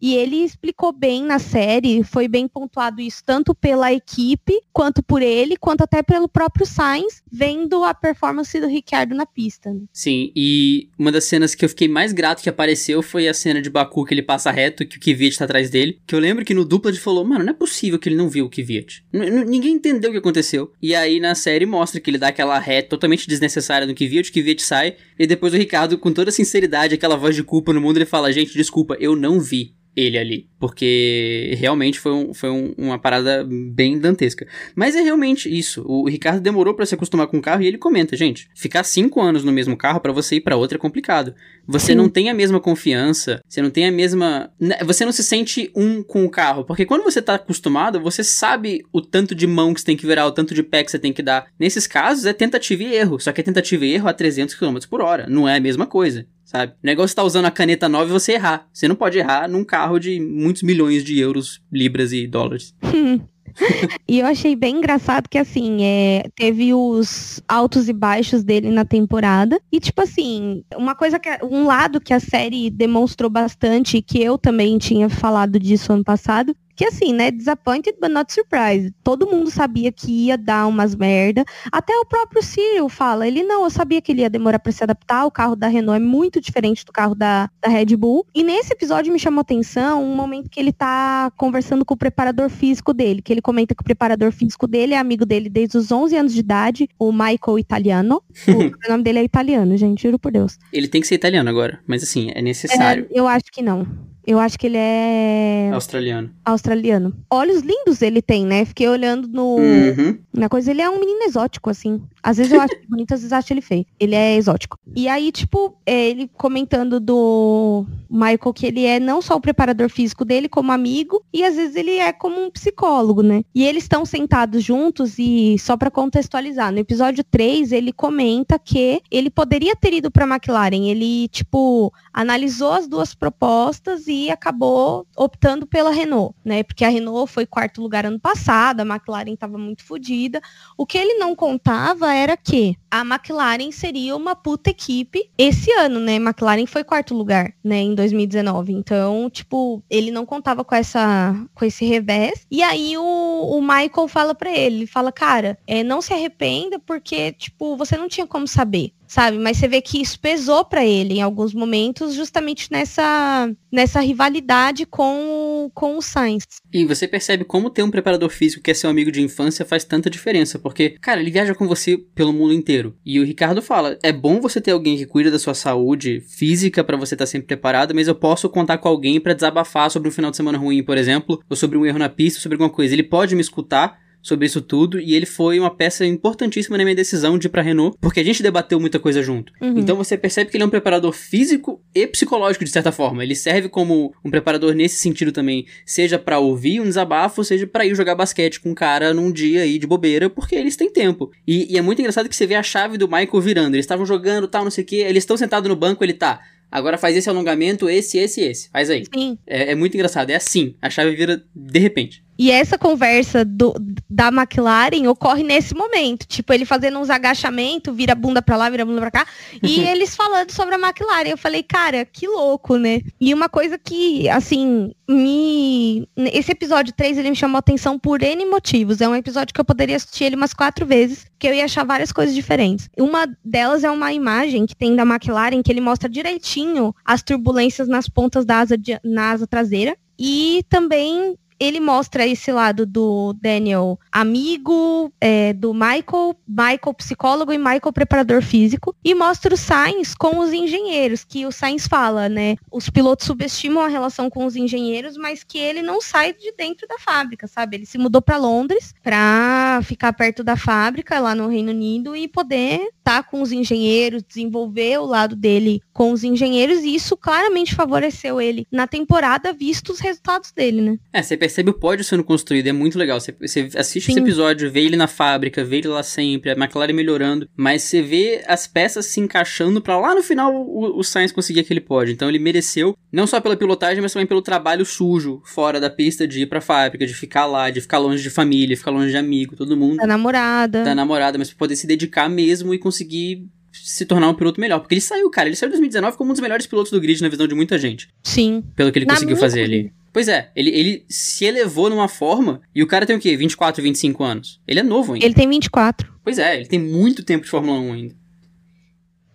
E ele explicou bem na série, foi bem pontuado isso tanto pela equipe, quanto por ele, quanto até pelo próprio Sainz, vendo a performance do Ricciardo na pista. Né? Sim, e uma das cenas que eu fiquei mais grato que apareceu foi a cena de Baku que ele passa reto, que o Kvyat tá atrás dele, que eu lembro que no dupla ele falou, mano, não é possível que ele não viu o Kvyat. Ninguém entendeu o que aconteceu. E aí na série mostra que ele dá aquela reta totalmente desnecessária no Kvyat, o Kvyat sai, e depois o Ricardo, com toda sinceridade, aquela voz de culpa no mundo, ele fala, gente, desculpa, eu não vi ele ali. Porque realmente foi, um, foi um, uma parada bem dantesca. Mas é realmente isso. O Ricardo demorou para se acostumar com o carro e ele comenta, gente, ficar cinco anos no mesmo carro para você ir para outro é complicado. Você Sim. não tem a mesma confiança, você não tem a mesma. Né, você não se sente um com o carro. Porque quando você tá acostumado, você sabe o tanto de mão que você tem que virar, o tanto de pé que você tem que dar. Nesses casos é tentativa e erro. Só que é tentativa e erro a 300 km por hora. Não é a mesma coisa sabe? O negócio tá usando a caneta nova e você errar. Você não pode errar num carro de muitos milhões de euros, libras e dólares. e eu achei bem engraçado que, assim, é, teve os altos e baixos dele na temporada. E, tipo assim, uma coisa que. Um lado que a série demonstrou bastante, que eu também tinha falado disso ano passado, que assim, né, disappointed but not surprised. Todo mundo sabia que ia dar umas merda. Até o próprio Cyril fala, ele não, eu sabia que ele ia demorar para se adaptar, o carro da Renault é muito diferente do carro da, da Red Bull. E nesse episódio me chamou atenção um momento que ele tá conversando com o preparador físico dele, que ele comenta que o preparador físico dele é amigo dele desde os 11 anos de idade, o Michael Italiano. o nome dele é italiano, gente, juro por Deus. Ele tem que ser italiano agora, mas assim, é necessário. É, eu acho que não. Eu acho que ele é. Australiano. Australiano. Olhos lindos ele tem, né? Fiquei olhando no. Uhum. Na coisa, ele é um menino exótico, assim. Às vezes eu acho bonito, às vezes acho ele feio. Ele é exótico. E aí, tipo, é, ele comentando do Michael que ele é não só o preparador físico dele, como amigo, e às vezes ele é como um psicólogo, né? E eles estão sentados juntos e, só para contextualizar, no episódio 3, ele comenta que ele poderia ter ido pra McLaren. Ele, tipo, analisou as duas propostas acabou optando pela Renault, né? Porque a Renault foi quarto lugar ano passado, a McLaren estava muito fodida. O que ele não contava era que a McLaren seria uma puta equipe esse ano, né? McLaren foi quarto lugar, né, em 2019. Então, tipo, ele não contava com essa com esse revés. E aí o, o Michael fala para ele, ele fala, cara, é, não se arrependa porque, tipo, você não tinha como saber sabe? Mas você vê que isso pesou para ele em alguns momentos, justamente nessa, nessa rivalidade com, com o Sainz. E você percebe como ter um preparador físico que é seu amigo de infância faz tanta diferença, porque, cara, ele viaja com você pelo mundo inteiro. E o Ricardo fala: é bom você ter alguém que cuida da sua saúde física para você estar tá sempre preparado, mas eu posso contar com alguém para desabafar sobre um final de semana ruim, por exemplo, ou sobre um erro na pista, sobre alguma coisa. Ele pode me escutar sobre isso tudo e ele foi uma peça importantíssima na minha decisão de ir pra Renault, porque a gente debateu muita coisa junto. Uhum. Então você percebe que ele é um preparador físico e psicológico de certa forma. Ele serve como um preparador nesse sentido também, seja para ouvir um desabafo, seja para ir jogar basquete com um cara num dia aí de bobeira, porque eles têm tempo. E, e é muito engraçado que você vê a chave do Michael virando. Eles estavam jogando, tal, não sei o que, eles estão sentados no banco, ele tá Agora faz esse alongamento, esse, esse, esse. Faz aí. Sim. É, é, muito engraçado. É assim. A chave vira de repente. E essa conversa do, da McLaren ocorre nesse momento. Tipo, ele fazendo uns agachamentos, vira a bunda pra lá, vira a bunda pra cá. E eles falando sobre a McLaren. Eu falei, cara, que louco, né? E uma coisa que, assim, me. Esse episódio 3 ele me chamou atenção por N motivos. É um episódio que eu poderia assistir ele umas quatro vezes, que eu ia achar várias coisas diferentes. Uma delas é uma imagem que tem da McLaren que ele mostra direitinho as turbulências nas pontas da asa, de, na asa traseira. E também ele mostra esse lado do Daniel amigo, é, do Michael, Michael psicólogo e Michael preparador físico, e mostra o Sainz com os engenheiros, que o Sainz fala, né? Os pilotos subestimam a relação com os engenheiros, mas que ele não sai de dentro da fábrica, sabe? Ele se mudou para Londres para ficar perto da fábrica lá no Reino Unido e poder estar tá com os engenheiros, desenvolver o lado dele com os engenheiros, e isso claramente favoreceu ele na temporada, visto os resultados dele, né? É, você percebe o pódio sendo construído, é muito legal. Você, você assiste Sim. esse episódio, vê ele na fábrica, vê ele lá sempre, a McLaren melhorando, mas você vê as peças se encaixando para lá no final o, o Sainz conseguir aquele pódio. Então ele mereceu, não só pela pilotagem, mas também pelo trabalho sujo fora da pista de ir pra fábrica, de ficar lá, de ficar longe de família, ficar longe de amigo, todo mundo. Da namorada. Da namorada, mas pra poder se dedicar mesmo e conseguir se tornar um piloto melhor. Porque ele saiu, cara. Ele saiu em 2019 como um dos melhores pilotos do grid na visão de muita gente. Sim. Pelo que ele Na conseguiu fazer ali. Pois é, ele, ele se elevou numa forma. E o cara tem o quê? 24, 25 anos. Ele é novo ainda. Ele tem 24. Pois é, ele tem muito tempo de Fórmula 1 ainda.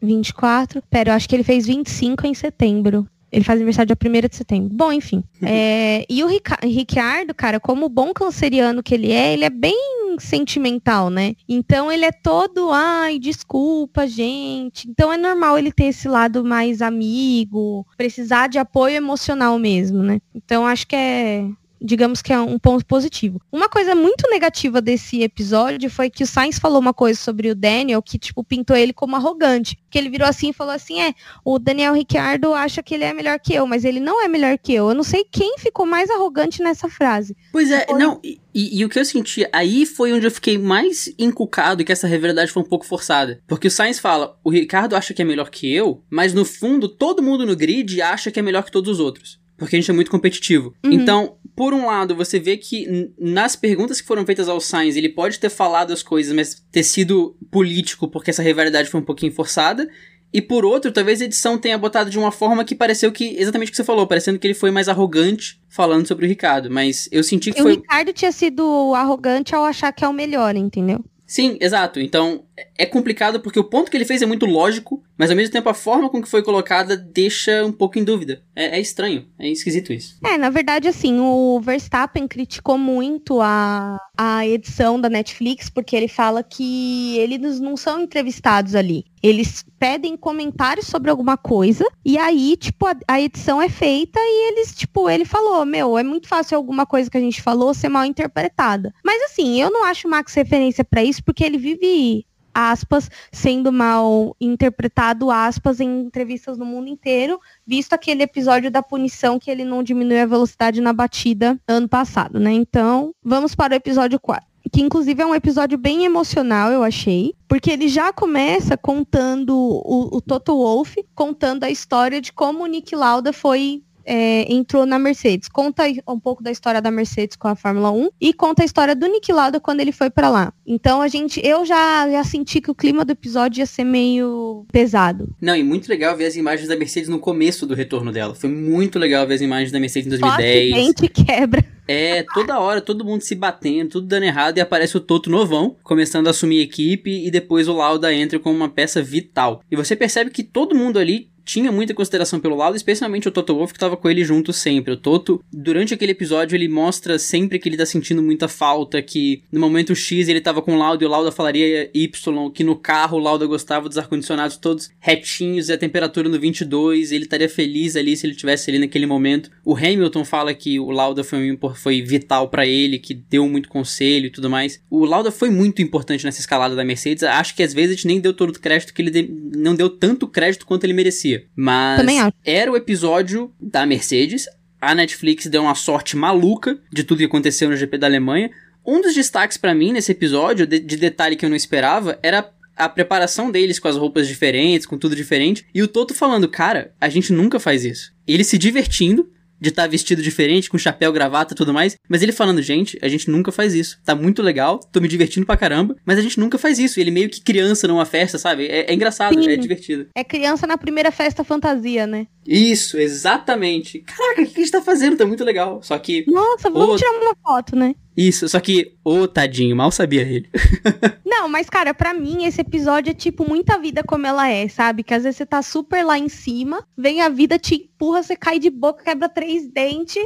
24? Pera, eu acho que ele fez 25 em setembro. Ele faz aniversário dia 1 de setembro. Bom, enfim. É, e o Ricardo, cara, como bom canceriano que ele é, ele é bem sentimental, né? Então ele é todo, ai, desculpa, gente. Então é normal ele ter esse lado mais amigo, precisar de apoio emocional mesmo, né? Então acho que é digamos que é um ponto positivo. Uma coisa muito negativa desse episódio foi que o Sainz falou uma coisa sobre o Daniel que, tipo, pintou ele como arrogante. Que ele virou assim e falou assim: é, o Daniel Ricciardo acha que ele é melhor que eu, mas ele não é melhor que eu. Eu não sei quem ficou mais arrogante nessa frase. Pois é, foi... não. E, e, o que eu senti, aí foi onde eu fiquei mais encucado que essa rivalidade foi um pouco forçada. Porque o Sainz fala, o Ricardo acha que é melhor que eu, mas no fundo todo mundo no grid acha que é melhor que todos os outros porque a gente é muito competitivo. Uhum. Então, por um lado, você vê que nas perguntas que foram feitas ao Sainz, ele pode ter falado as coisas, mas ter sido político, porque essa rivalidade foi um pouquinho forçada. E por outro, talvez a edição tenha botado de uma forma que pareceu que, exatamente o que você falou, parecendo que ele foi mais arrogante falando sobre o Ricardo. Mas eu senti que o foi. O Ricardo tinha sido arrogante ao achar que é o melhor, entendeu? Sim, exato. Então, é complicado porque o ponto que ele fez é muito lógico, mas ao mesmo tempo a forma com que foi colocada deixa um pouco em dúvida. É, é estranho, é esquisito isso. É, na verdade, assim, o Verstappen criticou muito a, a edição da Netflix, porque ele fala que eles não são entrevistados ali. Eles pedem comentários sobre alguma coisa, e aí, tipo, a, a, edição é feita e eles, tipo, ele falou, meu, é muito fácil alguma coisa que a gente falou ser mal interpretada. Mas assim, eu não acho o Max referência para isso, porque ele vive aspas, sendo mal interpretado, aspas, em entrevistas no mundo inteiro, visto aquele episódio da punição que ele não diminuiu a velocidade na batida ano passado, né? Então, vamos para o episódio 4 que inclusive é um episódio bem emocional, eu achei, porque ele já começa contando o, o Toto Wolff, contando a história de como o Nick Lauda foi é, entrou na Mercedes. Conta um pouco da história da Mercedes com a Fórmula 1 e conta a história do Nick Lauda quando ele foi para lá. Então a gente, eu já, já senti que o clima do episódio ia ser meio pesado. Não, e muito legal ver as imagens da Mercedes no começo do retorno dela. Foi muito legal ver as imagens da Mercedes em 2010. Só acidente quebra. É, toda hora, todo mundo se batendo, tudo dando errado, e aparece o Toto novão, começando a assumir a equipe, e depois o Lauda entra como uma peça vital. E você percebe que todo mundo ali tinha muita consideração pelo lado, especialmente o Toto Wolff que tava com ele junto sempre. O Toto, durante aquele episódio, ele mostra sempre que ele tá sentindo muita falta, que no momento X ele tava com o Lauda e o Lauda falaria Y, que no carro o Lauda gostava dos ar-condicionados todos retinhos e a temperatura no 22, ele estaria feliz ali se ele tivesse ali naquele momento. O Hamilton fala que o Lauda foi, foi vital para ele, que deu muito conselho e tudo mais. O Lauda foi muito importante nessa escalada da Mercedes. Acho que às vezes a gente nem deu todo o crédito que ele de... não deu tanto crédito quanto ele merecia. Mas era o episódio da Mercedes. A Netflix deu uma sorte maluca de tudo que aconteceu no GP da Alemanha. Um dos destaques para mim nesse episódio, de, de detalhe que eu não esperava, era a preparação deles com as roupas diferentes, com tudo diferente. E o Toto falando, cara, a gente nunca faz isso. Ele se divertindo, de estar tá vestido diferente, com chapéu, gravata e tudo mais. Mas ele falando, gente, a gente nunca faz isso. Tá muito legal, tô me divertindo pra caramba, mas a gente nunca faz isso. Ele meio que criança numa festa, sabe? É, é engraçado, Sim. é divertido. É criança na primeira festa fantasia, né? Isso, exatamente. Caraca, o que a gente tá fazendo? Tá muito legal. Só que. Nossa, vamos tirar uma foto, né? Isso, só que, ô tadinho, mal sabia ele. Não, mas cara, para mim esse episódio é tipo muita vida como ela é, sabe? Que às vezes você tá super lá em cima, vem a vida, te empurra, você cai de boca, quebra três dentes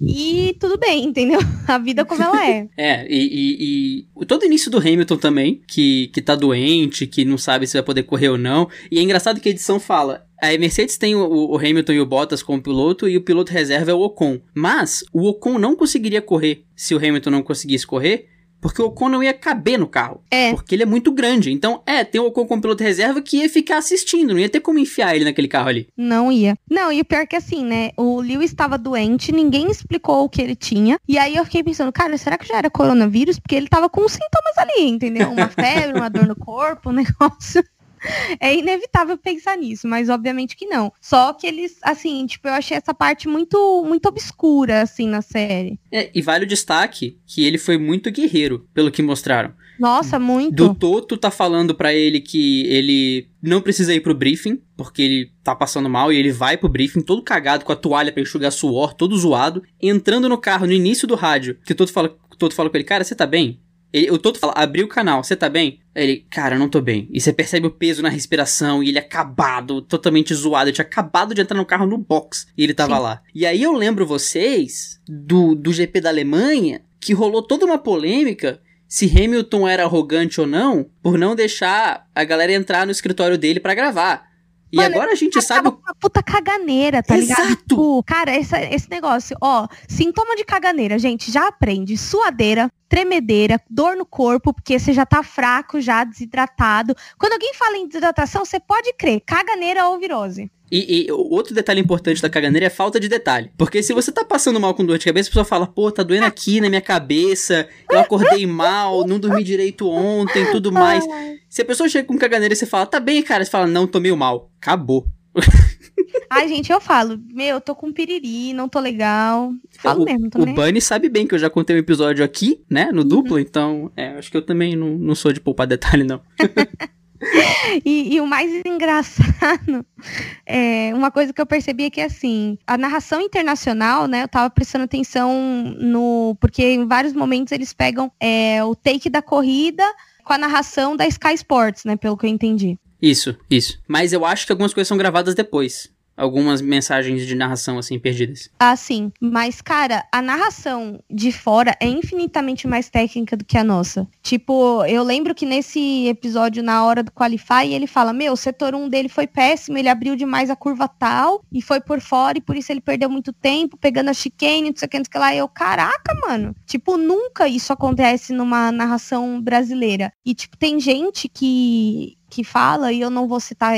e tudo bem, entendeu? A vida como ela é. é, e, e, e, todo o início do Hamilton também, que, que tá doente, que não sabe se vai poder correr ou não. E é engraçado que a edição fala, a Mercedes tem o, o, Hamilton e o Bottas como piloto e o piloto reserva é o Ocon. Mas o Ocon não conseguiria correr se o Hamilton não conseguisse correr, porque o Ocon não ia caber no carro. É. Porque ele é muito grande. Então, é, tem o Ocon como piloto reserva que ia ficar assistindo, não ia ter como enfiar ele naquele carro ali. Não ia. Não, e o pior é que assim, né? O Lewis estava doente, ninguém explicou o que ele tinha. E aí eu fiquei pensando, cara, será que já era coronavírus? Porque ele tava com sintomas ali, entendeu? Uma febre, uma dor no corpo, um negócio. é inevitável pensar nisso, mas obviamente que não. Só que eles, assim, tipo, eu achei essa parte muito, muito obscura, assim, na série. É, e vale o destaque que ele foi muito guerreiro, pelo que mostraram. Nossa, muito. Do Toto tá falando para ele que ele não precisa ir pro briefing, porque ele tá passando mal e ele vai pro briefing todo cagado com a toalha para enxugar suor, todo zoado, entrando no carro no início do rádio, que o Toto fala, Toto fala com ele, cara, você tá bem? Ele, o Toto fala, abriu o canal, você tá bem? Ele, cara, eu não tô bem. E você percebe o peso na respiração e ele acabado, totalmente zoado. Ele tinha acabado de entrar no carro no box e ele tava Sim. lá. E aí eu lembro vocês do, do GP da Alemanha que rolou toda uma polêmica se Hamilton era arrogante ou não por não deixar a galera entrar no escritório dele para gravar. E Mano, agora a gente sabe. Uma puta caganeira, tá Exato. ligado? Tipo, cara, essa, esse negócio, ó, sintoma de caganeira, gente, já aprende. Suadeira, tremedeira, dor no corpo, porque você já tá fraco, já desidratado. Quando alguém fala em desidratação, você pode crer, caganeira ou virose. E, e, outro detalhe importante da caganeira é a falta de detalhe. Porque se você tá passando mal com dor de cabeça, a pessoa fala, pô, tá doendo aqui na minha cabeça, eu acordei mal, não dormi direito ontem, tudo mais. Se a pessoa chega com caganeira e você fala, tá bem, cara, você fala, não, tô meio mal. Acabou. Ai, gente, eu falo, meu, eu tô com piriri, não tô legal. Falo o, mesmo, O Bunny sabe bem que eu já contei um episódio aqui, né, no uhum. duplo, então, é, acho que eu também não, não sou de poupar detalhe, não. e, e, o mais engraçado é uma coisa que eu percebi é que assim, a narração internacional, né? Eu tava prestando atenção no. Porque em vários momentos eles pegam é, o take da corrida com a narração da Sky Sports, né? Pelo que eu entendi. Isso, isso. Mas eu acho que algumas coisas são gravadas depois algumas mensagens de narração assim perdidas. Ah, sim. Mas, cara, a narração de fora é infinitamente mais técnica do que a nossa. Tipo, eu lembro que nesse episódio, na hora do Qualify, ele fala: Meu, o setor 1 dele foi péssimo, ele abriu demais a curva tal e foi por fora, e por isso ele perdeu muito tempo pegando a chicane, não sei o que, não sei o que lá. E eu, caraca, mano. Tipo, nunca isso acontece numa narração brasileira. E, tipo, tem gente que que fala, e eu não vou citar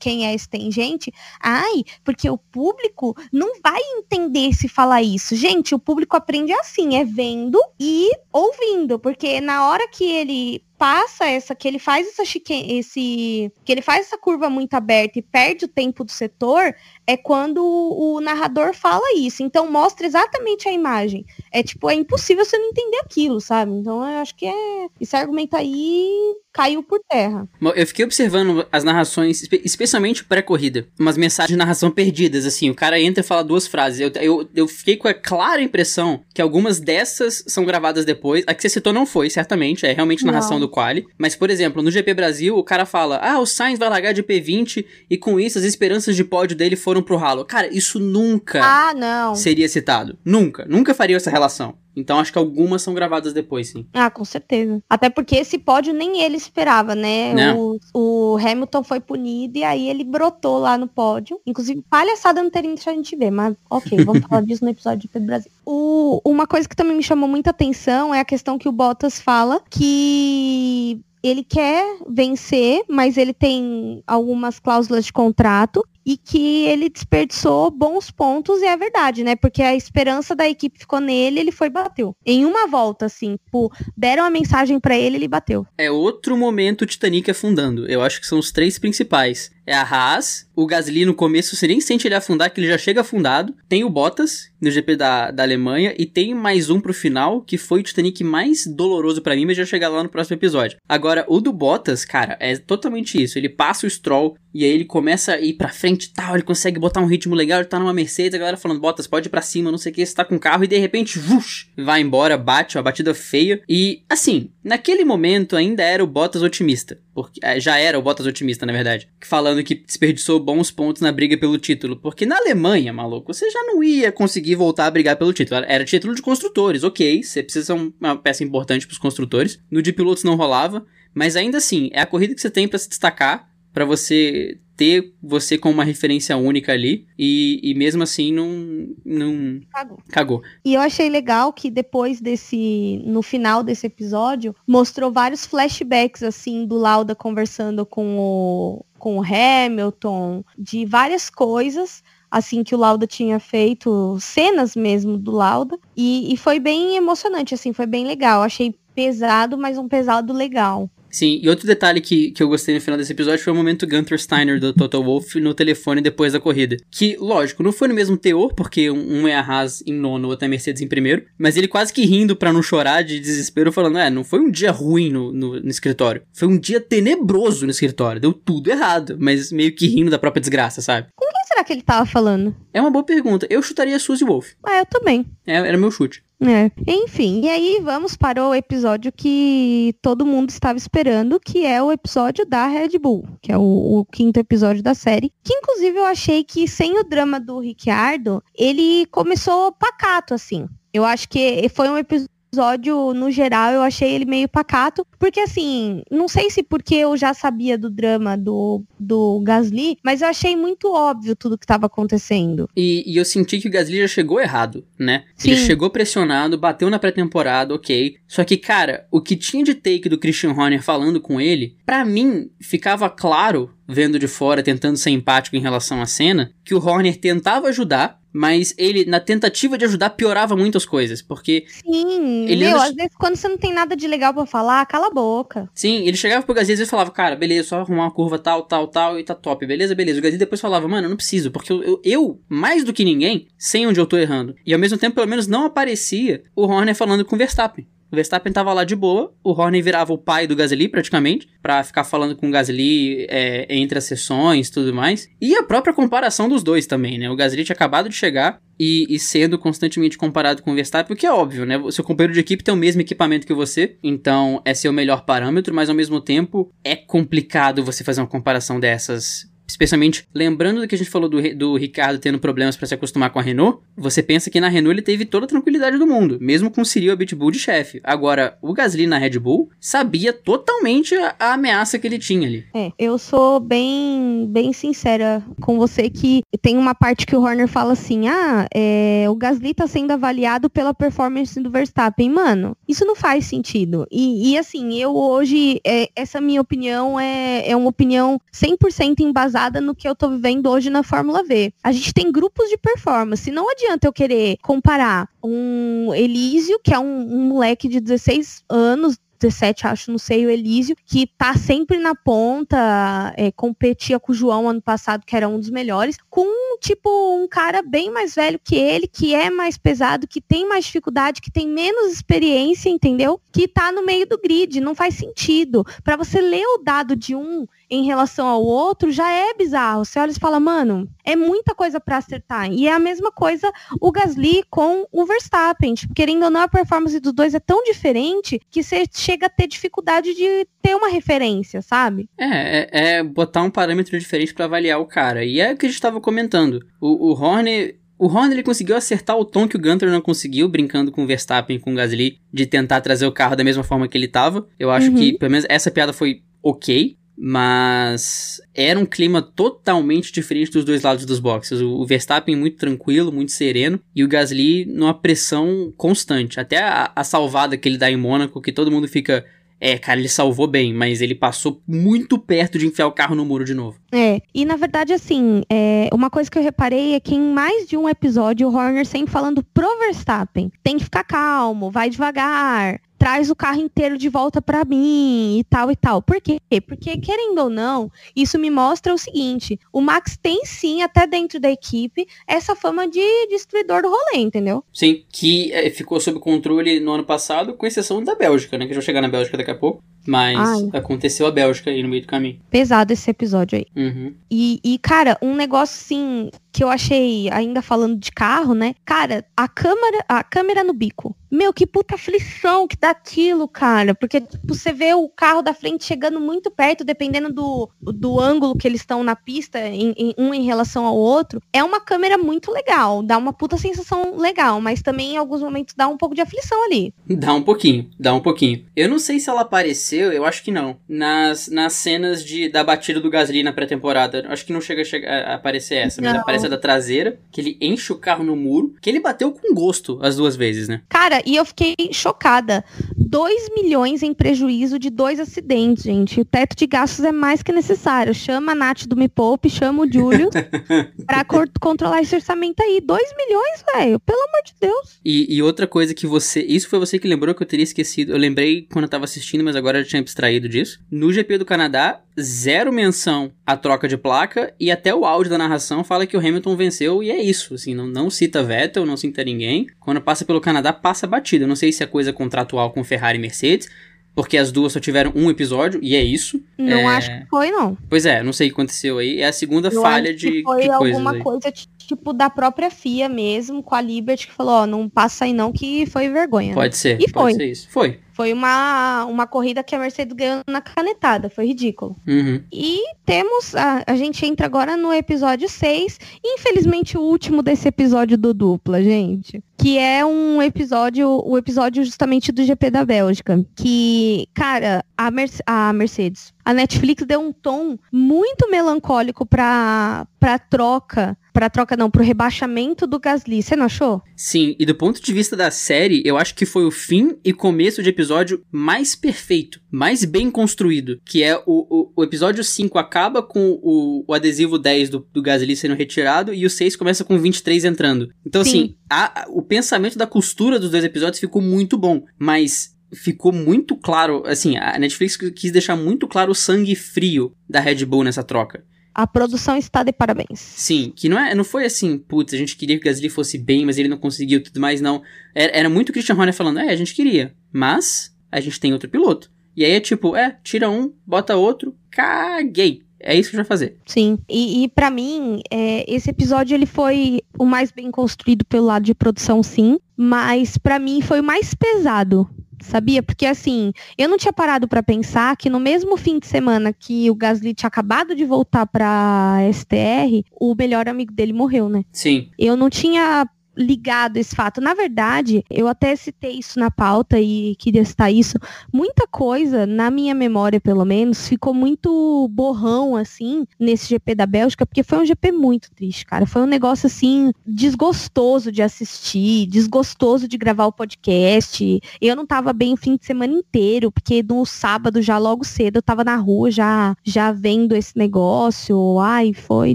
quem é esse tem gente, ai, porque o público não vai entender se falar isso. Gente, o público aprende assim, é vendo e ouvindo, porque na hora que ele passa essa, que ele faz essa chique, esse, que ele faz essa curva muito aberta e perde o tempo do setor, é quando o, o narrador fala isso. Então mostra exatamente a imagem. É tipo, é impossível você não entender aquilo, sabe? Então eu acho que é esse argumento aí caiu por terra. Eu fiquei observando as narrações, especialmente pré-corrida, umas mensagens de narração perdidas, assim, o cara entra e fala duas frases. Eu, eu, eu fiquei com a clara impressão que algumas dessas são gravadas depois. A que você citou não foi, certamente, é realmente narração não. do Quali. Mas, por exemplo, no GP Brasil, o cara fala: Ah, o Sainz vai largar de P20 e com isso as esperanças de pódio dele foram pro ralo. Cara, isso nunca ah, não. seria citado. Nunca. Nunca faria essa relação. Então acho que algumas são gravadas depois, sim. Ah, com certeza. Até porque esse pódio nem ele esperava, né? O, o, Hamilton foi punido e aí ele brotou lá no pódio. Inclusive, palhaçada não teria deixado a gente ver, mas ok, vamos falar disso no episódio de Pedro Brasil. O, uma coisa que também me chamou muita atenção é a questão que o Bottas fala que ele quer vencer, mas ele tem algumas cláusulas de contrato e que ele desperdiçou bons pontos, e é verdade, né? Porque a esperança da equipe ficou nele, ele foi bateu. Em uma volta, assim, tipo, deram a mensagem para ele, ele bateu. É outro momento Titanic afundando. Eu acho que são os três principais. É a Haas, o Gasly no começo, você nem sente ele afundar, que ele já chega afundado. Tem o Bottas, no GP da, da Alemanha, e tem mais um pro final, que foi o Titanic mais doloroso para mim, mas já chegar lá no próximo episódio. Agora, o do Bottas, cara, é totalmente isso. Ele passa o Stroll, e aí ele começa a ir pra frente e tal, ele consegue botar um ritmo legal, ele tá numa Mercedes, a galera falando, Bottas, pode ir pra cima, não sei o que, você tá com o carro, e de repente, vush, vai embora, bate, uma batida feia. E, assim, naquele momento ainda era o Bottas otimista. Porque, é, já era o Bottas otimista, na verdade. Falando que desperdiçou bons pontos na briga pelo título. Porque na Alemanha, maluco, você já não ia conseguir voltar a brigar pelo título. Era título de construtores, ok, você precisa ser uma peça importante pros construtores. No de pilotos não rolava. Mas ainda assim, é a corrida que você tem para se destacar para você ter você como uma referência única ali e, e mesmo assim não, não cagou. cagou. E eu achei legal que depois desse, no final desse episódio, mostrou vários flashbacks assim do Lauda conversando com o, com o Hamilton, de várias coisas assim que o Lauda tinha feito, cenas mesmo do Lauda, e, e foi bem emocionante, assim, foi bem legal. Achei pesado, mas um pesado legal. Sim, e outro detalhe que, que eu gostei no final desse episódio foi o momento Gunter Steiner do Total Wolf no telefone depois da corrida. Que, lógico, não foi no mesmo teor, porque um, é a Haas em nono, o outro é a Mercedes em primeiro, mas ele quase que rindo para não chorar de desespero, falando: é, não foi um dia ruim no, no, no, escritório, foi um dia tenebroso no escritório, deu tudo errado, mas meio que rindo da própria desgraça, sabe? Com quem será que ele tava falando? É uma boa pergunta. Eu chutaria Suzy Wolf. Ah, eu também. É, era meu chute. É. Enfim, e aí vamos para o episódio que todo mundo estava esperando, que é o episódio da Red Bull, que é o, o, quinto episódio da série. Que inclusive eu achei que sem o drama do Ricciardo, ele começou pacato, assim. Eu acho que foi um episódio episódio, no geral, eu achei ele meio pacato, porque assim, não sei se porque eu já sabia do drama do, do Gasly, mas eu achei muito óbvio tudo que estava acontecendo. E, e, eu senti que o Gasly já chegou errado, né? Sim. Ele chegou pressionado, bateu na pré-temporada, ok. Só que, cara, o que tinha de take do Christian Horner falando com ele, para mim, ficava claro vendo de fora, tentando ser empático em relação à cena, que o Horner tentava ajudar, mas ele, na tentativa de ajudar, piorava muitas coisas, porque... Sim, ele meu, anda... às vezes quando você não tem nada de legal para falar, cala a boca. Sim, ele chegava pro Gasly e falava, cara, beleza, só arrumar uma curva tal, tal, tal, e tá top, beleza, beleza. O Gasly depois falava, mano, eu não preciso, porque eu, eu, eu, mais do que ninguém, sei onde eu tô errando. E ao mesmo tempo, pelo menos, não aparecia o Horner falando com o Verstappen. O Verstappen tava lá de boa, o Horner virava o pai do Gasly praticamente, para ficar falando com o Gasly é, entre as sessões e tudo mais. E a própria comparação dos dois também, né? O Gasly tinha acabado de chegar e, e, sendo constantemente comparado com o Verstappen, o que é óbvio, né? O seu companheiro de equipe tem o mesmo equipamento que você, então é seu melhor parâmetro, mas ao mesmo tempo é complicado você fazer uma comparação dessas especialmente lembrando do que a gente falou do, do Ricardo tendo problemas para se acostumar com a Renault, você pensa que na Renault ele teve toda a tranquilidade do mundo, mesmo com o Cyril Abitbull de chefe. Agora, o Gasly na Red Bull sabia totalmente a, a, ameaça que ele tinha ali. É, eu sou bem, bem sincera com você que tem uma parte que o Horner fala assim, ah, é, o Gasly tá sendo avaliado pela performance do Verstappen. Mano, isso não faz sentido. E, e assim, eu hoje, é, essa minha opinião é, é uma opinião 100% embasada baseada no que eu tô vivendo hoje na Fórmula V. A gente tem grupos de performance. Não adianta eu querer comparar um Elísio, que é um, um moleque de 16 anos, 17, acho, não sei, o Elísio, que tá sempre na ponta, é, competia com o João ano passado, que era um dos melhores, com, tipo, um cara bem mais velho que ele, que é mais pesado, que tem mais dificuldade, que tem menos experiência, entendeu? Que tá no meio do grid, não faz sentido. Para você ler o dado de um em relação ao outro já é bizarro. Você olha e fala, mano, é muita coisa para acertar. E é a mesma coisa o Gasly com o Verstappen. Tipo, querendo ou não, a performance dos dois é tão diferente que você chega a ter dificuldade de ter uma referência, sabe? É, é, é botar um parâmetro diferente para avaliar o cara. E é o que a gente estava comentando. O, o Horner o Horner ele conseguiu acertar o tom que o Gunter não conseguiu, brincando com o Verstappen e com o Gasly, de tentar trazer o carro da mesma forma que ele estava. Eu acho uhum. que, pelo menos, essa piada foi ok mas era um clima totalmente diferente dos dois lados dos boxes. O Verstappen muito tranquilo, muito sereno, e o Gasly numa pressão constante. Até a, a salvada que ele dá em Mônaco, que todo mundo fica é, cara, ele salvou bem, mas ele passou muito perto de enfiar o carro no muro de novo. É, e na verdade, assim, é, uma coisa que eu reparei é que em mais de um episódio o Horner sempre falando pro Verstappen: tem que ficar calmo, vai devagar, traz o carro inteiro de volta para mim e tal e tal. Por quê? Porque, querendo ou não, isso me mostra o seguinte: o Max tem sim, até dentro da equipe, essa fama de destruidor do rolê, entendeu? Sim, que é, ficou sob controle no ano passado, com exceção da Bélgica, né? Que vai chegar na Bélgica daqui a pouco. Mas Ai. aconteceu a Bélgica aí no meio do caminho. Pesado esse episódio aí. Uhum. E, e, cara, um negócio assim que eu achei, ainda falando de carro, né? Cara, a câmera, a câmera no bico. Meu, que puta aflição que dá aquilo, cara. Porque tipo, você vê o carro da frente chegando muito perto, dependendo do, do ângulo que eles estão na pista, em, em, um em relação ao outro. É uma câmera muito legal, dá uma puta sensação legal, mas também em alguns momentos dá um pouco de aflição ali. Dá um pouquinho, dá um pouquinho. Eu não sei se ela apareceu, eu acho que não. Nas, nas cenas de, da batida do Gasly na pré-temporada. Acho que não chega a, chegar, a aparecer essa, mas não. aparece da traseira, que ele enche o carro no muro, que ele bateu com gosto as duas vezes, né? Cara, e eu fiquei chocada. 2 milhões em prejuízo de dois acidentes, gente. O teto de gastos é mais que necessário. Chama a Nath do Me Poupe, chama o Júlio pra controlar esse orçamento aí. 2 milhões, velho. Pelo amor de Deus. E, e, outra coisa que você. Isso foi você que lembrou que eu teria esquecido. Eu lembrei quando eu tava assistindo, mas agora eu já tinha abstraído disso. No GP do Canadá, zero menção à troca de placa e até o áudio da narração fala que o Hamilton venceu e é isso. Assim, não, não cita Vettel, não cita ninguém. Quando passa pelo Canadá, passa batida. Eu não sei se é coisa contratual com Ferrari e Mercedes, porque as duas só tiveram um episódio, e é isso. Não é... acho que foi, não. Pois é, não sei o que aconteceu aí. É a segunda Eu falha de, foi de alguma aí. coisa tipo da própria FIA mesmo, com a Liberty, que falou, ó, não passa aí não, que foi vergonha. Pode né? ser, e pode foi. ser isso. Foi. Foi uma, uma corrida que a Mercedes ganhou na canetada, foi ridículo. Uhum. E temos, a, a gente entra agora no episódio 6, infelizmente o último desse episódio do dupla, gente. Que é um episódio, o episódio justamente do GP da Bélgica. Que, cara, a, Merce a Mercedes, a Netflix deu um tom muito melancólico pra, pra troca pra troca não, pro rebaixamento do Gasly. Você não achou? Sim, e do ponto de vista da série, eu acho que foi o fim e começo de episódio mais perfeito, mais bem construído, que é o, o, o episódio 5 acaba com o, o adesivo 10 do, do Gasly sendo retirado e o 6 começa com 23 entrando. Então, Sim. assim, a, o pensamento da costura dos dois episódios ficou muito bom, mas ficou muito claro, assim, a Netflix quis deixar muito claro o sangue frio da Red Bull nessa troca. A produção está de parabéns. Sim, que não, é, não foi assim, putz, a gente queria que o Gasly fosse bem, mas ele não conseguiu tudo mais, não. Era, era muito Christian Horner falando, é, a gente queria, mas a gente tem outro piloto. E aí é tipo, é, tira um, bota outro, caguei. É isso que a gente vai fazer. Sim. E, e para mim, é, esse episódio ele foi o mais bem construído pelo lado de produção, sim. Mas para mim foi o mais pesado sabia? Porque assim, eu não tinha parado para pensar que no mesmo fim de semana que o Gasly tinha acabado de voltar para STR, o melhor amigo dele morreu, né? Sim. Eu não tinha ligado esse fato. Na verdade, eu até citei isso na pauta e queria citar isso. Muita coisa, na minha memória pelo menos, ficou muito borrão, assim, nesse GP da Bélgica, porque foi um GP muito triste, cara. Foi um negócio, assim, desgostoso de assistir, desgostoso de gravar o podcast. Eu não tava bem o fim de semana inteiro, porque no sábado, já logo cedo, eu tava na rua já, já vendo esse negócio. Ai, foi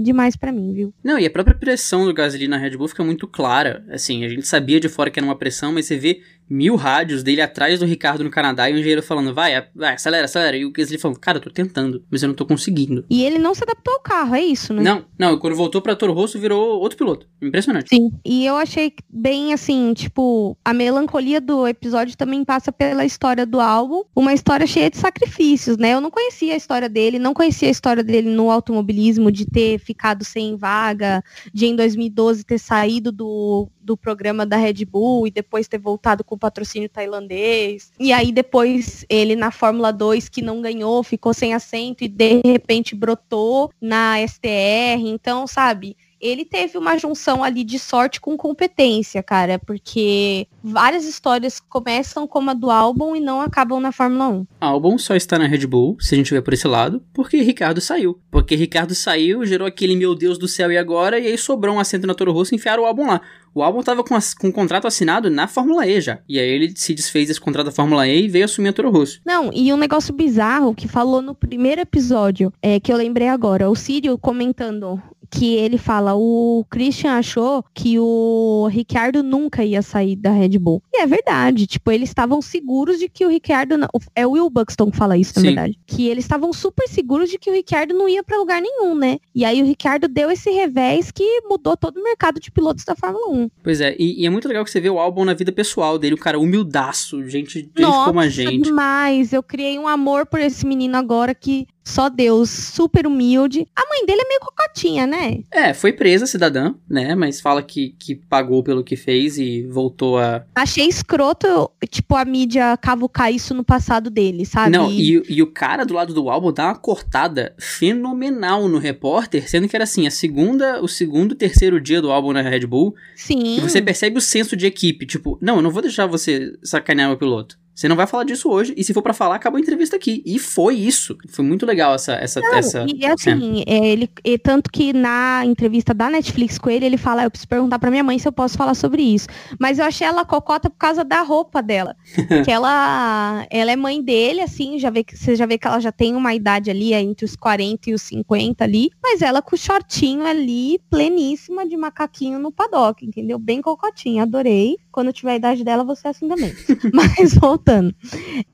demais para mim, viu? Não, e a própria pressão do Gasly na Red Bull fica muito clara assim, a gente sabia de fora que era uma pressão, mas você vê mil rádios dele atrás do Ricardo no Canadá e o engenheiro falando, vai, vai, acelera, acelera. E o Gasly falando, cara, eu tô tentando, mas eu não tô conseguindo. E ele não se adaptou ao carro, é isso, né? Não, não, quando voltou pra Toro Rosso virou outro piloto. Impressionante. Sim, e eu achei bem assim, tipo, a melancolia do episódio também passa pela história do álbum, uma história cheia de sacrifícios, né? Eu não conhecia a história dele, não conhecia a história dele no automobilismo, de ter ficado sem vaga, de em 2012 ter saído do, do programa da Red Bull e depois ter voltado com o patrocínio tailandês. E aí depois ele na Fórmula 2 que não ganhou, ficou sem assento e de repente brotou na STR. Então, sabe, ele teve uma junção ali de sorte com competência, cara, porque várias histórias começam como a do álbum e não acabam na Fórmula 1. A álbum só está na Red Bull, se a gente ver por esse lado, porque Ricardo saiu. Porque Ricardo saiu, gerou aquele meu Deus do céu e agora, e aí sobrou um assento na Toro Rosso e enfiaram o álbum lá. O álbum tava com, com um contrato assinado na Fórmula E já. E aí ele se desfez desse contrato da Fórmula E e veio assumir a Toro Rosso. Não, e um negócio bizarro que falou no primeiro episódio, é que eu lembrei agora, o Sírio comentando que ele fala, o Christian achou que o Ricardo nunca ia sair da Red Bull. E é verdade, tipo, eles estavam seguros de que o Ricardo, não, é o Will Buxton que fala isso, na Sim. verdade, que eles estavam super seguros de que o Ricardo não ia para lugar nenhum, né? E aí o Ricardo deu esse revés que mudou todo o mercado de pilotos da Fórmula 1. Pois é, e, e é muito legal que você vê o álbum na vida pessoal dele, o cara humildaço, gente, gente Nossa, como a gente. demais, eu criei um amor por esse menino agora que só Deus, super humilde. A mãe dele é meio cocotinha, né? É, foi presa, cidadã, né? Mas fala que, que pagou pelo que fez e voltou a. Achei escroto, tipo, a mídia cavucar isso no passado dele, sabe? Não, e, e o cara do lado do álbum dá uma cortada fenomenal no repórter, sendo que era assim, a segunda, o segundo, terceiro dia do álbum na Red Bull. Sim. E você percebe o senso de equipe, tipo, não, eu não vou deixar você sacanear o piloto. Você não vai falar disso hoje, e se for para falar, acabou a entrevista aqui. E foi isso. Foi muito legal essa. essa, não, essa e assim, é. Ele, e tanto que na entrevista da Netflix com ele, ele fala: Eu preciso perguntar pra minha mãe se eu posso falar sobre isso. Mas eu achei ela cocota por causa da roupa dela. que ela, ela é mãe dele, assim, já vê que você já vê que ela já tem uma idade ali, é entre os 40 e os 50 ali. Mas ela com o shortinho ali, pleníssima de macaquinho no paddock, entendeu? Bem cocotinha, adorei. Quando tiver a idade dela, você é assim também. Mas voltando.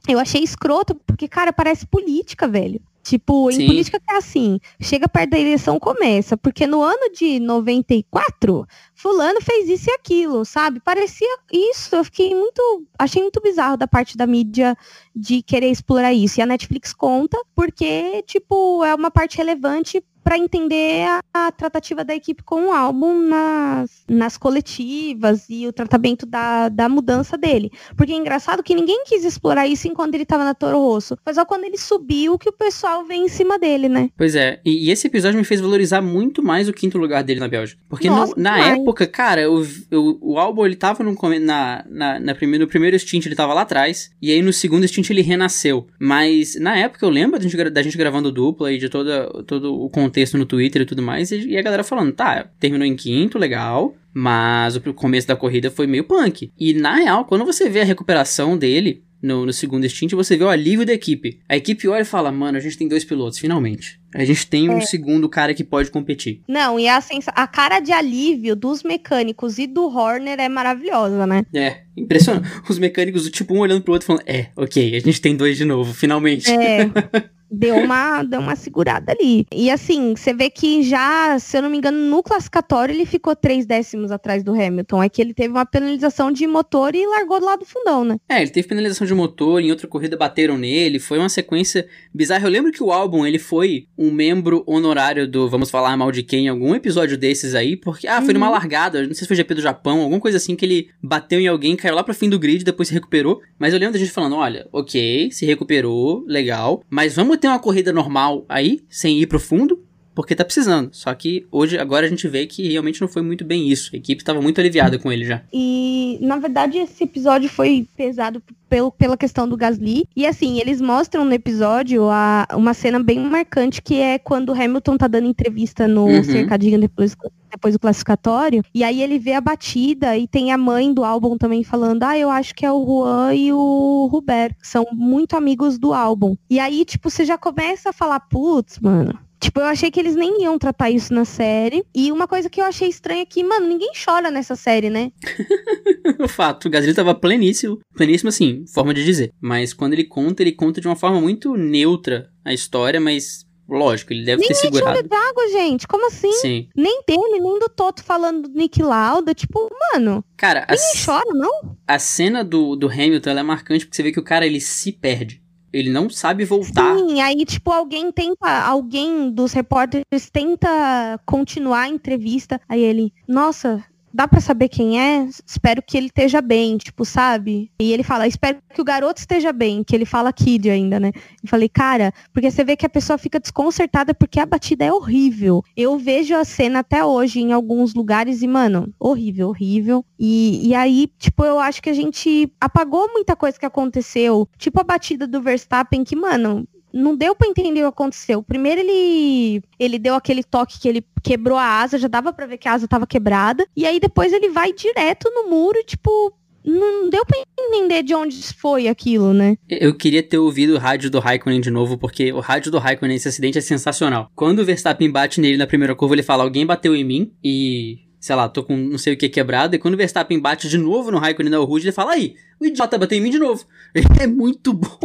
Eu achei escroto, porque, cara, parece política, velho. Tipo, Sim. em política que é assim, chega perto da eleição, começa. Porque no ano de 94, fulano fez isso e aquilo, sabe? Parecia isso. Eu fiquei muito. Achei muito bizarro da parte da mídia de querer explorar isso. E a Netflix conta, porque, tipo, é uma parte relevante para entender a, a, tratativa da equipe com o álbum nas, nas coletivas e o tratamento da, da mudança dele. Porque é engraçado que ninguém quis explorar isso enquanto ele estava na Toro Rosso. Foi só quando ele subiu que o pessoal vem em cima dele, né? Pois é. E, e esse episódio me fez valorizar muito mais o quinto lugar dele na Bélgica. Porque Nossa, no, na demais. época, cara, o, o, o, álbum ele tava no, na, na, na primeiro, no primeiro stint ele tava lá atrás. E aí no segundo stint ele renasceu. Mas na época eu lembro da gente, da gente gravando dupla e de toda, todo o contexto no Twitter e tudo mais, e, a galera falando, tá, terminou em quinto, legal, mas o começo da corrida foi meio punk. E na real, quando você vê a recuperação dele no, no segundo stint, você vê o alívio da equipe. A equipe olha e fala, mano, a gente tem dois pilotos, finalmente. A gente tem um é. segundo cara que pode competir. Não, e a, a cara de alívio dos mecânicos e do Horner é maravilhosa, né? É, impressionante. Os mecânicos, tipo, um olhando pro outro falando, é, ok, a gente tem dois de novo, finalmente. É. deu uma, deu uma segurada ali. E assim, você vê que já, se eu não me engano, no classificatório ele ficou três décimos atrás do Hamilton. É que ele teve uma penalização de motor e largou do lado do fundão, né? É, ele teve penalização de motor, em outra corrida bateram nele, foi uma sequência bizarra. Eu lembro que o álbum, ele foi um membro honorário do Vamos Falar Mal de Quem em algum episódio desses aí, porque, ah, foi uhum. numa largada, não sei se foi GP do Japão, alguma coisa assim que ele bateu em alguém, caiu lá pro fim do grid, depois se recuperou. Mas eu lembro da gente falando, olha, ok, se recuperou, legal, mas vamos ter uma corrida normal aí, sem ir pro fundo, porque tá precisando. Só que hoje, agora a gente vê que realmente não foi muito bem isso. A equipe estava muito aliviada com ele já. E, na verdade, esse episódio foi pesado pelo, pela questão do Gasly. E assim, eles mostram no episódio a, uma cena bem marcante, que é quando o Hamilton tá dando entrevista no uhum. cercadinho depois, depois do classificatório. E aí ele vê a batida e tem a mãe do álbum também falando: Ah, eu acho que é o Juan e o Hubert. São muito amigos do álbum. E aí, tipo, você já começa a falar, putz, mano Tipo, eu achei que eles nem iam tratar isso na série. E uma coisa que eu achei estranha é que, mano, ninguém chora nessa série, né? o fato, o Gasly tava pleníssimo. Pleníssimo, assim, forma de dizer. Mas quando ele conta, ele conta de uma forma muito neutra a história, mas Lógico, ele deve nem ter segurado. Nem d'água, gente. Como assim? Sim. Nem dele, nem do Toto falando do Nick Lauda. Tipo, mano. Cara, ninguém a... chora, não? A cena do, do Hamilton é marcante porque você vê que o cara ele se perde. Ele não sabe voltar. Sim, aí, tipo, alguém tenta. Alguém dos repórteres tenta continuar a entrevista. Aí ele, nossa, dá para saber quem é, espero que ele esteja bem, tipo, sabe? E ele fala, espero que o garoto esteja bem, que ele fala Kid ainda, né? Eu falei, cara, porque você vê que a pessoa fica desconcertada porque a batida é horrível. Eu vejo a cena até hoje em alguns lugares e, mano, horrível, horrível. E, e aí, tipo, eu acho que a gente apagou muita coisa que aconteceu. Tipo a batida do Verstappen, que, mano, não deu para entender o que aconteceu. Primeiro ele ele deu aquele toque que ele quebrou a asa, já dava para ver que a asa tava quebrada, e aí depois ele vai direto no muro, tipo, não deu pra entender de onde foi aquilo, né? Eu queria ter ouvido o rádio do Raikkonen de novo, porque o rádio do Raikkonen nesse acidente é sensacional. Quando o Verstappen bate nele na primeira curva, ele fala: Alguém bateu em mim e. Sei lá, tô com não sei o que quebrado. E quando o Verstappen bate de novo no Raikkonen na Rude, ele fala: Aí, o idiota bateu em mim de novo. É muito bom.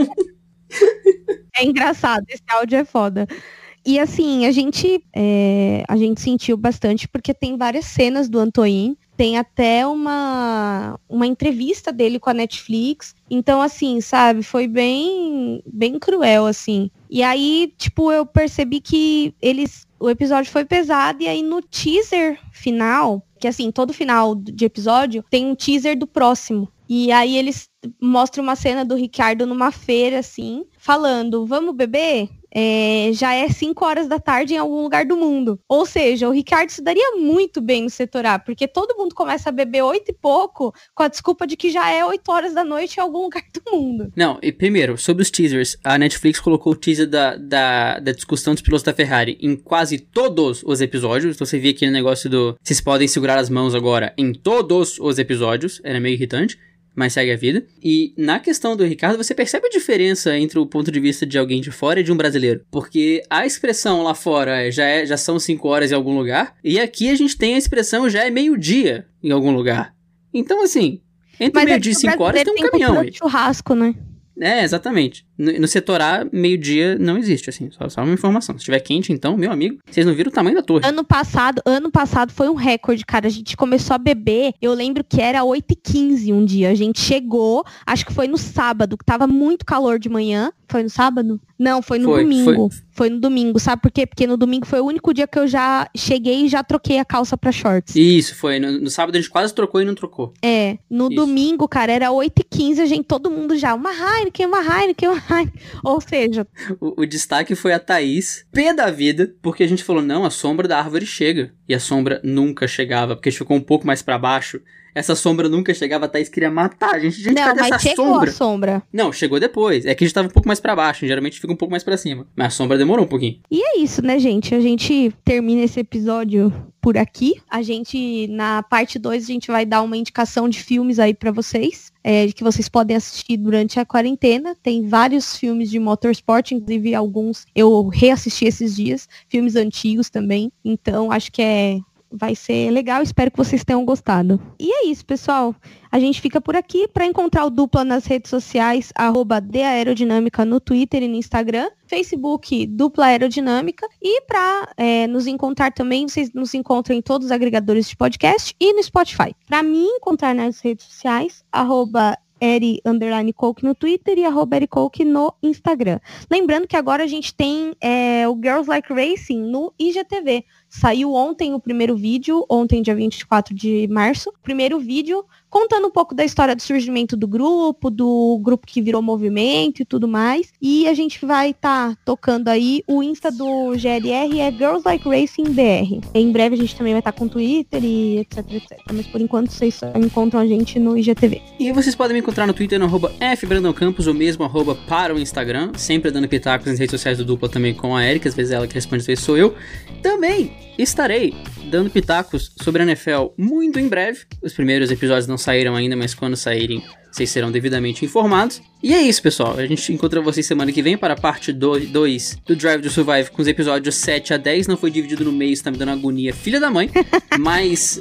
É engraçado, esse áudio é foda. E assim, a gente, é, a gente sentiu bastante porque tem várias cenas do Antoine. Tem até uma, uma entrevista dele com a Netflix. Então, assim, sabe, foi bem, bem cruel, assim. E aí, tipo, eu percebi que eles. O episódio foi pesado, e aí no teaser final, que assim, todo final de episódio, tem um teaser do próximo. E aí eles mostram uma cena do Ricardo numa feira, assim, falando, vamos beber? É, já é 5 horas da tarde em algum lugar do mundo. Ou seja, o Ricardo se daria muito bem no setor A, porque todo mundo começa a beber oito e pouco com a desculpa de que já é 8 horas da noite em algum lugar do mundo. Não, e primeiro, sobre os teasers, a Netflix colocou o teaser da, da, da discussão dos pilotos da Ferrari em quase todos os episódios. Então você via aquele negócio do vocês podem segurar as mãos agora em todos os episódios. Era meio irritante mas segue a vida. E na questão do Ricardo, você percebe a diferença entre o ponto de vista de alguém de fora e de um brasileiro. Porque a expressão lá fora já, é, já são 5 horas em algum lugar, e aqui a gente tem a expressão já é meio-dia em algum lugar. Então, assim, entre é meio-dia e 5 horas tem um caminhão aí. churrasco, né? É, exatamente. No, no setor A, meio-dia não existe, assim. Só, só uma informação. Se estiver quente, então, meu amigo, vocês não viram o tamanho da torre. Ano passado, ano passado foi um recorde, cara. A gente começou a beber. Eu lembro que era 8h15 um dia. A gente chegou, acho que foi no sábado, que tava muito calor de manhã. Foi no sábado? Não, foi no foi, domingo. Foi. foi. no domingo, sabe por quê? Porque no domingo foi o único dia que eu já cheguei e já troquei a calça pra shorts. Isso, foi. No, no sábado a gente quase trocou e não trocou. É. No Isso. domingo, cara, era 8h15, a gente, todo mundo já, uma Heineken, uma Heineken, uma Ou seja... O, o destaque foi a Thaís, pé da vida, porque a gente falou, não, a sombra da árvore chega. E a sombra nunca chegava, porque ficou um pouco mais para baixo essa sombra nunca chegava, a Thaís queria matar a gente. Gente, não, mas chegou sombra? a sombra. Não, chegou depois. É que a gente tava um pouco mais para baixo, geralmente fica um pouco mais para cima. Mas a sombra demorou um pouquinho. E é isso, né, gente? A gente termina esse episódio por aqui. A gente, na parte 2, a gente vai dar uma indicação de filmes aí para vocês. É, que vocês podem assistir durante a quarentena. Tem vários filmes de motorsport, inclusive alguns eu reassisti esses dias, filmes antigos também. Então, acho que é vai ser legal. Espero que vocês tenham gostado. E é isso, pessoal. A gente fica por aqui. Para encontrar o Dupla nas redes sociais, arroba Aerodinâmica no Twitter e no Instagram. Facebook Dupla Aerodinâmica. E para é, nos encontrar também, vocês nos encontram em todos os agregadores de podcast e no Spotify. Para me encontrar nas redes sociais, arroba Eri Underline Coke no Twitter e arroba Eri Coke no Instagram. Lembrando que agora a gente tem é, o Girls Like Racing no IGTV. Saiu ontem o primeiro vídeo, ontem, dia 24 de março. Primeiro vídeo contando um pouco da história do surgimento do grupo, do grupo que virou movimento e tudo mais. E a gente vai estar tá tocando aí. O Insta do GLR é Girls Like Racing BR. Em breve a gente também vai estar tá com Twitter e etc, etc. Mas por enquanto vocês só encontram a gente no IGTV. E vocês podem me encontrar no Twitter no arroba FBrandãoCampos ou mesmo arroba para o Instagram. Sempre dando pitacos nas redes sociais do Dupla também com a Erika. Às vezes ela que responde, às vezes sou eu. Também estarei dando pitacos sobre a NFL muito em breve. Os primeiros episódios não saíram ainda, mas quando saírem, vocês serão devidamente informados. E é isso, pessoal. A gente encontra vocês semana que vem para a parte 2 do Drive to Survive com os episódios 7 a 10. Não foi dividido no meio, está me dando agonia, filha da mãe. Mas